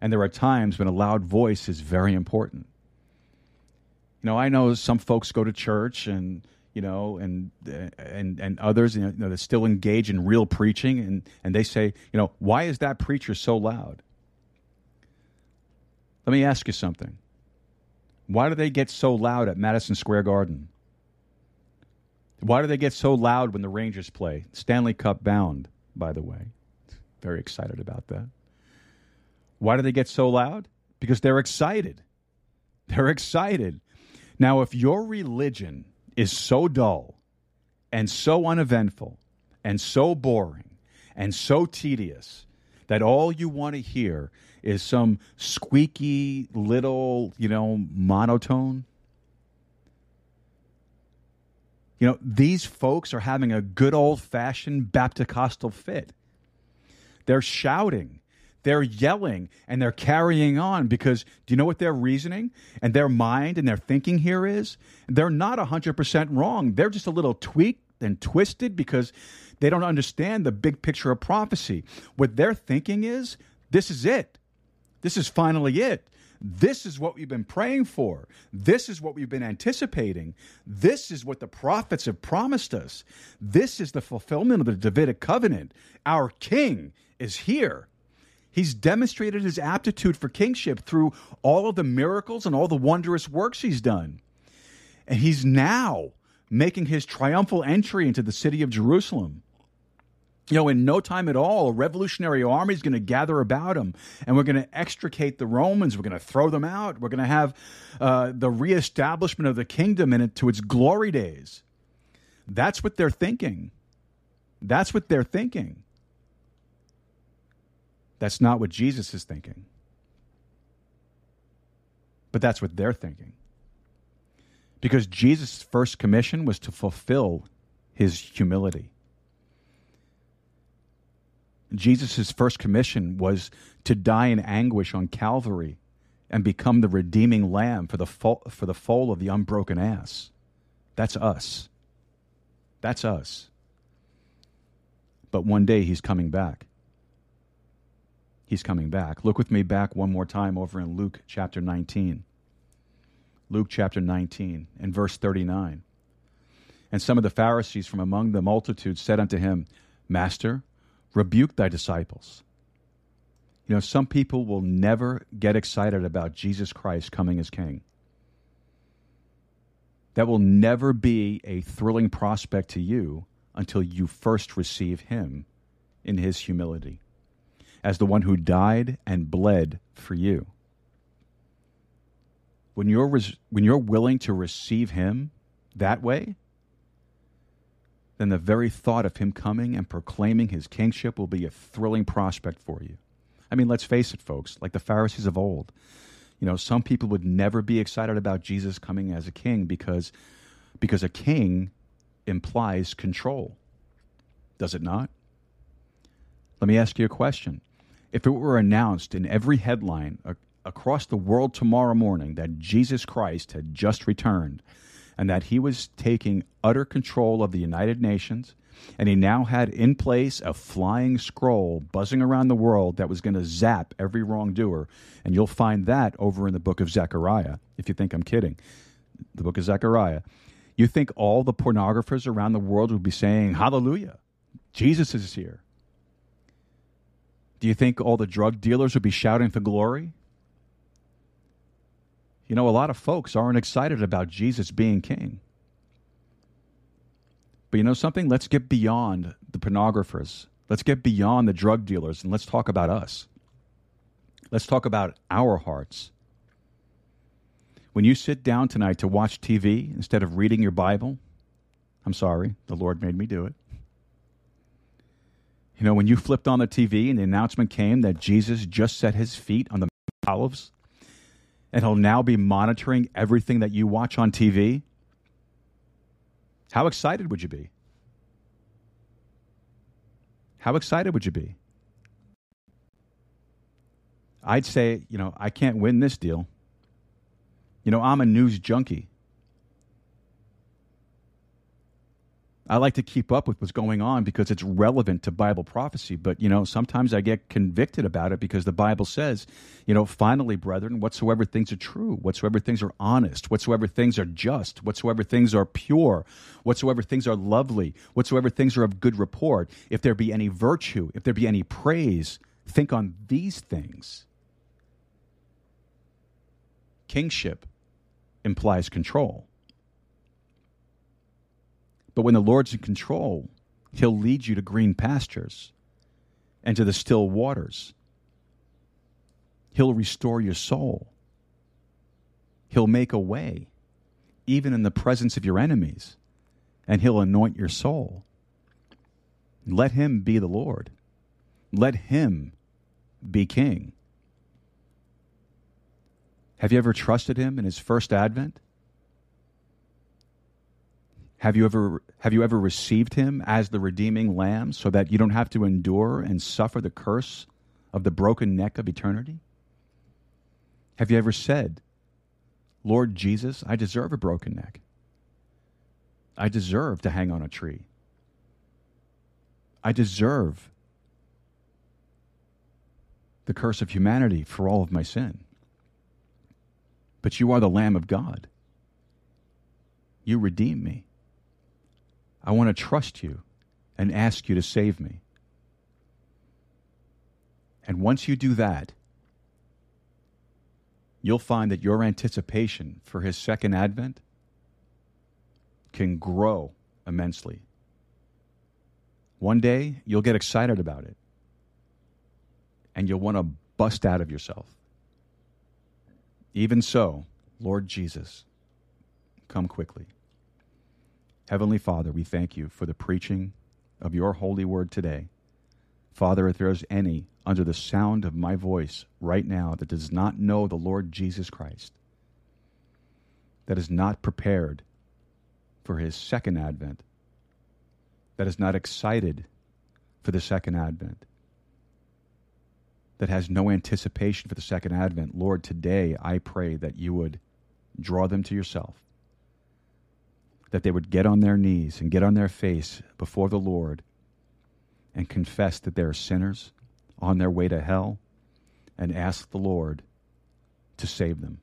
And there are times when a loud voice is very important. You know, I know some folks go to church and you know, and and and others, you know, that still engage in real preaching, and and they say, you know, why is that preacher so loud? Let me ask you something. Why do they get so loud at Madison Square Garden? Why do they get so loud when the Rangers play? Stanley Cup bound, by the way. Very excited about that. Why do they get so loud? Because they're excited. They're excited. Now, if your religion is so dull and so uneventful and so boring and so tedious that all you want to hear is some squeaky little, you know, monotone, You know, these folks are having a good old fashioned Baptist fit. They're shouting, they're yelling, and they're carrying on because do you know what their reasoning and their mind and their thinking here is? They're not 100% wrong. They're just a little tweaked and twisted because they don't understand the big picture of prophecy. What they're thinking is this is it. This is finally it. This is what we've been praying for. This is what we've been anticipating. This is what the prophets have promised us. This is the fulfillment of the Davidic covenant. Our king is here. He's demonstrated his aptitude for kingship through all of the miracles and all the wondrous works he's done. And he's now making his triumphal entry into the city of Jerusalem you know, in no time at all, a revolutionary army is going to gather about him, and we're going to extricate the Romans. We're going to throw them out. We're going to have uh, the reestablishment of the kingdom in it to its glory days. That's what they're thinking. That's what they're thinking. That's not what Jesus is thinking. But that's what they're thinking. Because Jesus' first commission was to fulfill his humility. Jesus' first commission was to die in anguish on Calvary and become the redeeming lamb for the, fo- for the foal of the unbroken ass. That's us. That's us. But one day he's coming back. He's coming back. Look with me back one more time over in Luke chapter 19. Luke chapter 19 and verse 39. And some of the Pharisees from among the multitude said unto him, Master, rebuke thy disciples. You know, some people will never get excited about Jesus Christ coming as king. That will never be a thrilling prospect to you until you first receive him in his humility as the one who died and bled for you. When you're, res- when you're willing to receive him that way, then the very thought of him coming and proclaiming his kingship will be a thrilling prospect for you. I mean, let's face it, folks, like the Pharisees of old. You know, some people would never be excited about Jesus coming as a king because because a king implies control. Does it not? Let me ask you a question. If it were announced in every headline across the world tomorrow morning that Jesus Christ had just returned and that he was taking utter control of the United Nations and he now had in place a flying scroll buzzing around the world that was going to zap every wrongdoer. And you'll find that over in the book of Zechariah, if you think I'm kidding. The book of Zechariah. You think all the pornographers around the world would be saying, Hallelujah, Jesus is here? Do you think all the drug dealers would be shouting for glory? You know, a lot of folks aren't excited about Jesus being king. But you know something? Let's get beyond the pornographers. Let's get beyond the drug dealers and let's talk about us. Let's talk about our hearts. When you sit down tonight to watch TV instead of reading your Bible, I'm sorry, the Lord made me do it. You know, when you flipped on the TV and the announcement came that Jesus just set his feet on the Olives and he'll now be monitoring everything that you watch on TV, how excited would you be? How excited would you be? I'd say, you know, I can't win this deal. You know, I'm a news junkie. I like to keep up with what's going on because it's relevant to Bible prophecy. But, you know, sometimes I get convicted about it because the Bible says, you know, finally, brethren, whatsoever things are true, whatsoever things are honest, whatsoever things are just, whatsoever things are pure, whatsoever things are lovely, whatsoever things are of good report, if there be any virtue, if there be any praise, think on these things. Kingship implies control. But when the Lord's in control, He'll lead you to green pastures and to the still waters. He'll restore your soul. He'll make a way, even in the presence of your enemies, and He'll anoint your soul. Let Him be the Lord. Let Him be King. Have you ever trusted Him in His first advent? Have you ever have you ever received him as the redeeming lamb so that you don't have to endure and suffer the curse of the broken neck of eternity? Have you ever said, Lord Jesus, I deserve a broken neck. I deserve to hang on a tree. I deserve the curse of humanity for all of my sin. But you are the Lamb of God. You redeem me. I want to trust you and ask you to save me. And once you do that, you'll find that your anticipation for his second advent can grow immensely. One day, you'll get excited about it, and you'll want to bust out of yourself. Even so, Lord Jesus, come quickly. Heavenly Father, we thank you for the preaching of your holy word today. Father, if there is any under the sound of my voice right now that does not know the Lord Jesus Christ, that is not prepared for his second advent, that is not excited for the second advent, that has no anticipation for the second advent, Lord, today I pray that you would draw them to yourself, that they would get on their knees and get on their face before the Lord and confess that they're sinners on their way to hell and ask the Lord to save them.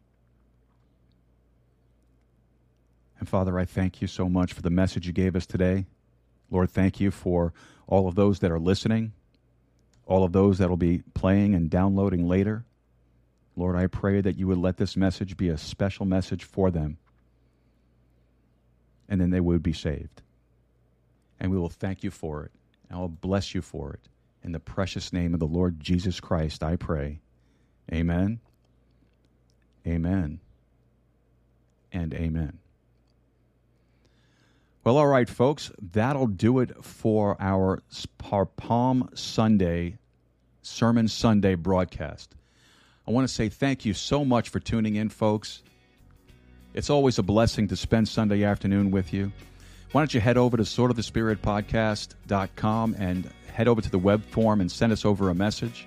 And Father, I thank you so much for the message you gave us today. Lord, thank you for all of those that are listening, all of those that will be playing and downloading later. Lord, I pray that you would let this message be a special message for them, and then they would be saved. And we will thank you for it, and I will bless you for it. In the precious name of the Lord Jesus Christ, I pray. Amen. Amen. And amen. Well, all right, folks, that'll do it for our, our Palm Sunday, Sermon Sunday broadcast. I want to say thank you so much for tuning in, folks. It's always a blessing to spend Sunday afternoon with you. Why don't you head over to swordofthespiritpodcast.com and head over to the web form and send us over a message?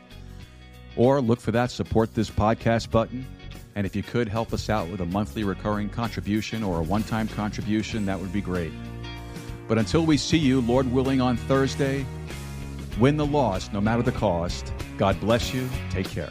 Or look for that support this podcast button. And if you could help us out with a monthly recurring contribution or a one time contribution, that would be great. But until we see you, Lord willing, on Thursday, win the loss no matter the cost. God bless you. Take care.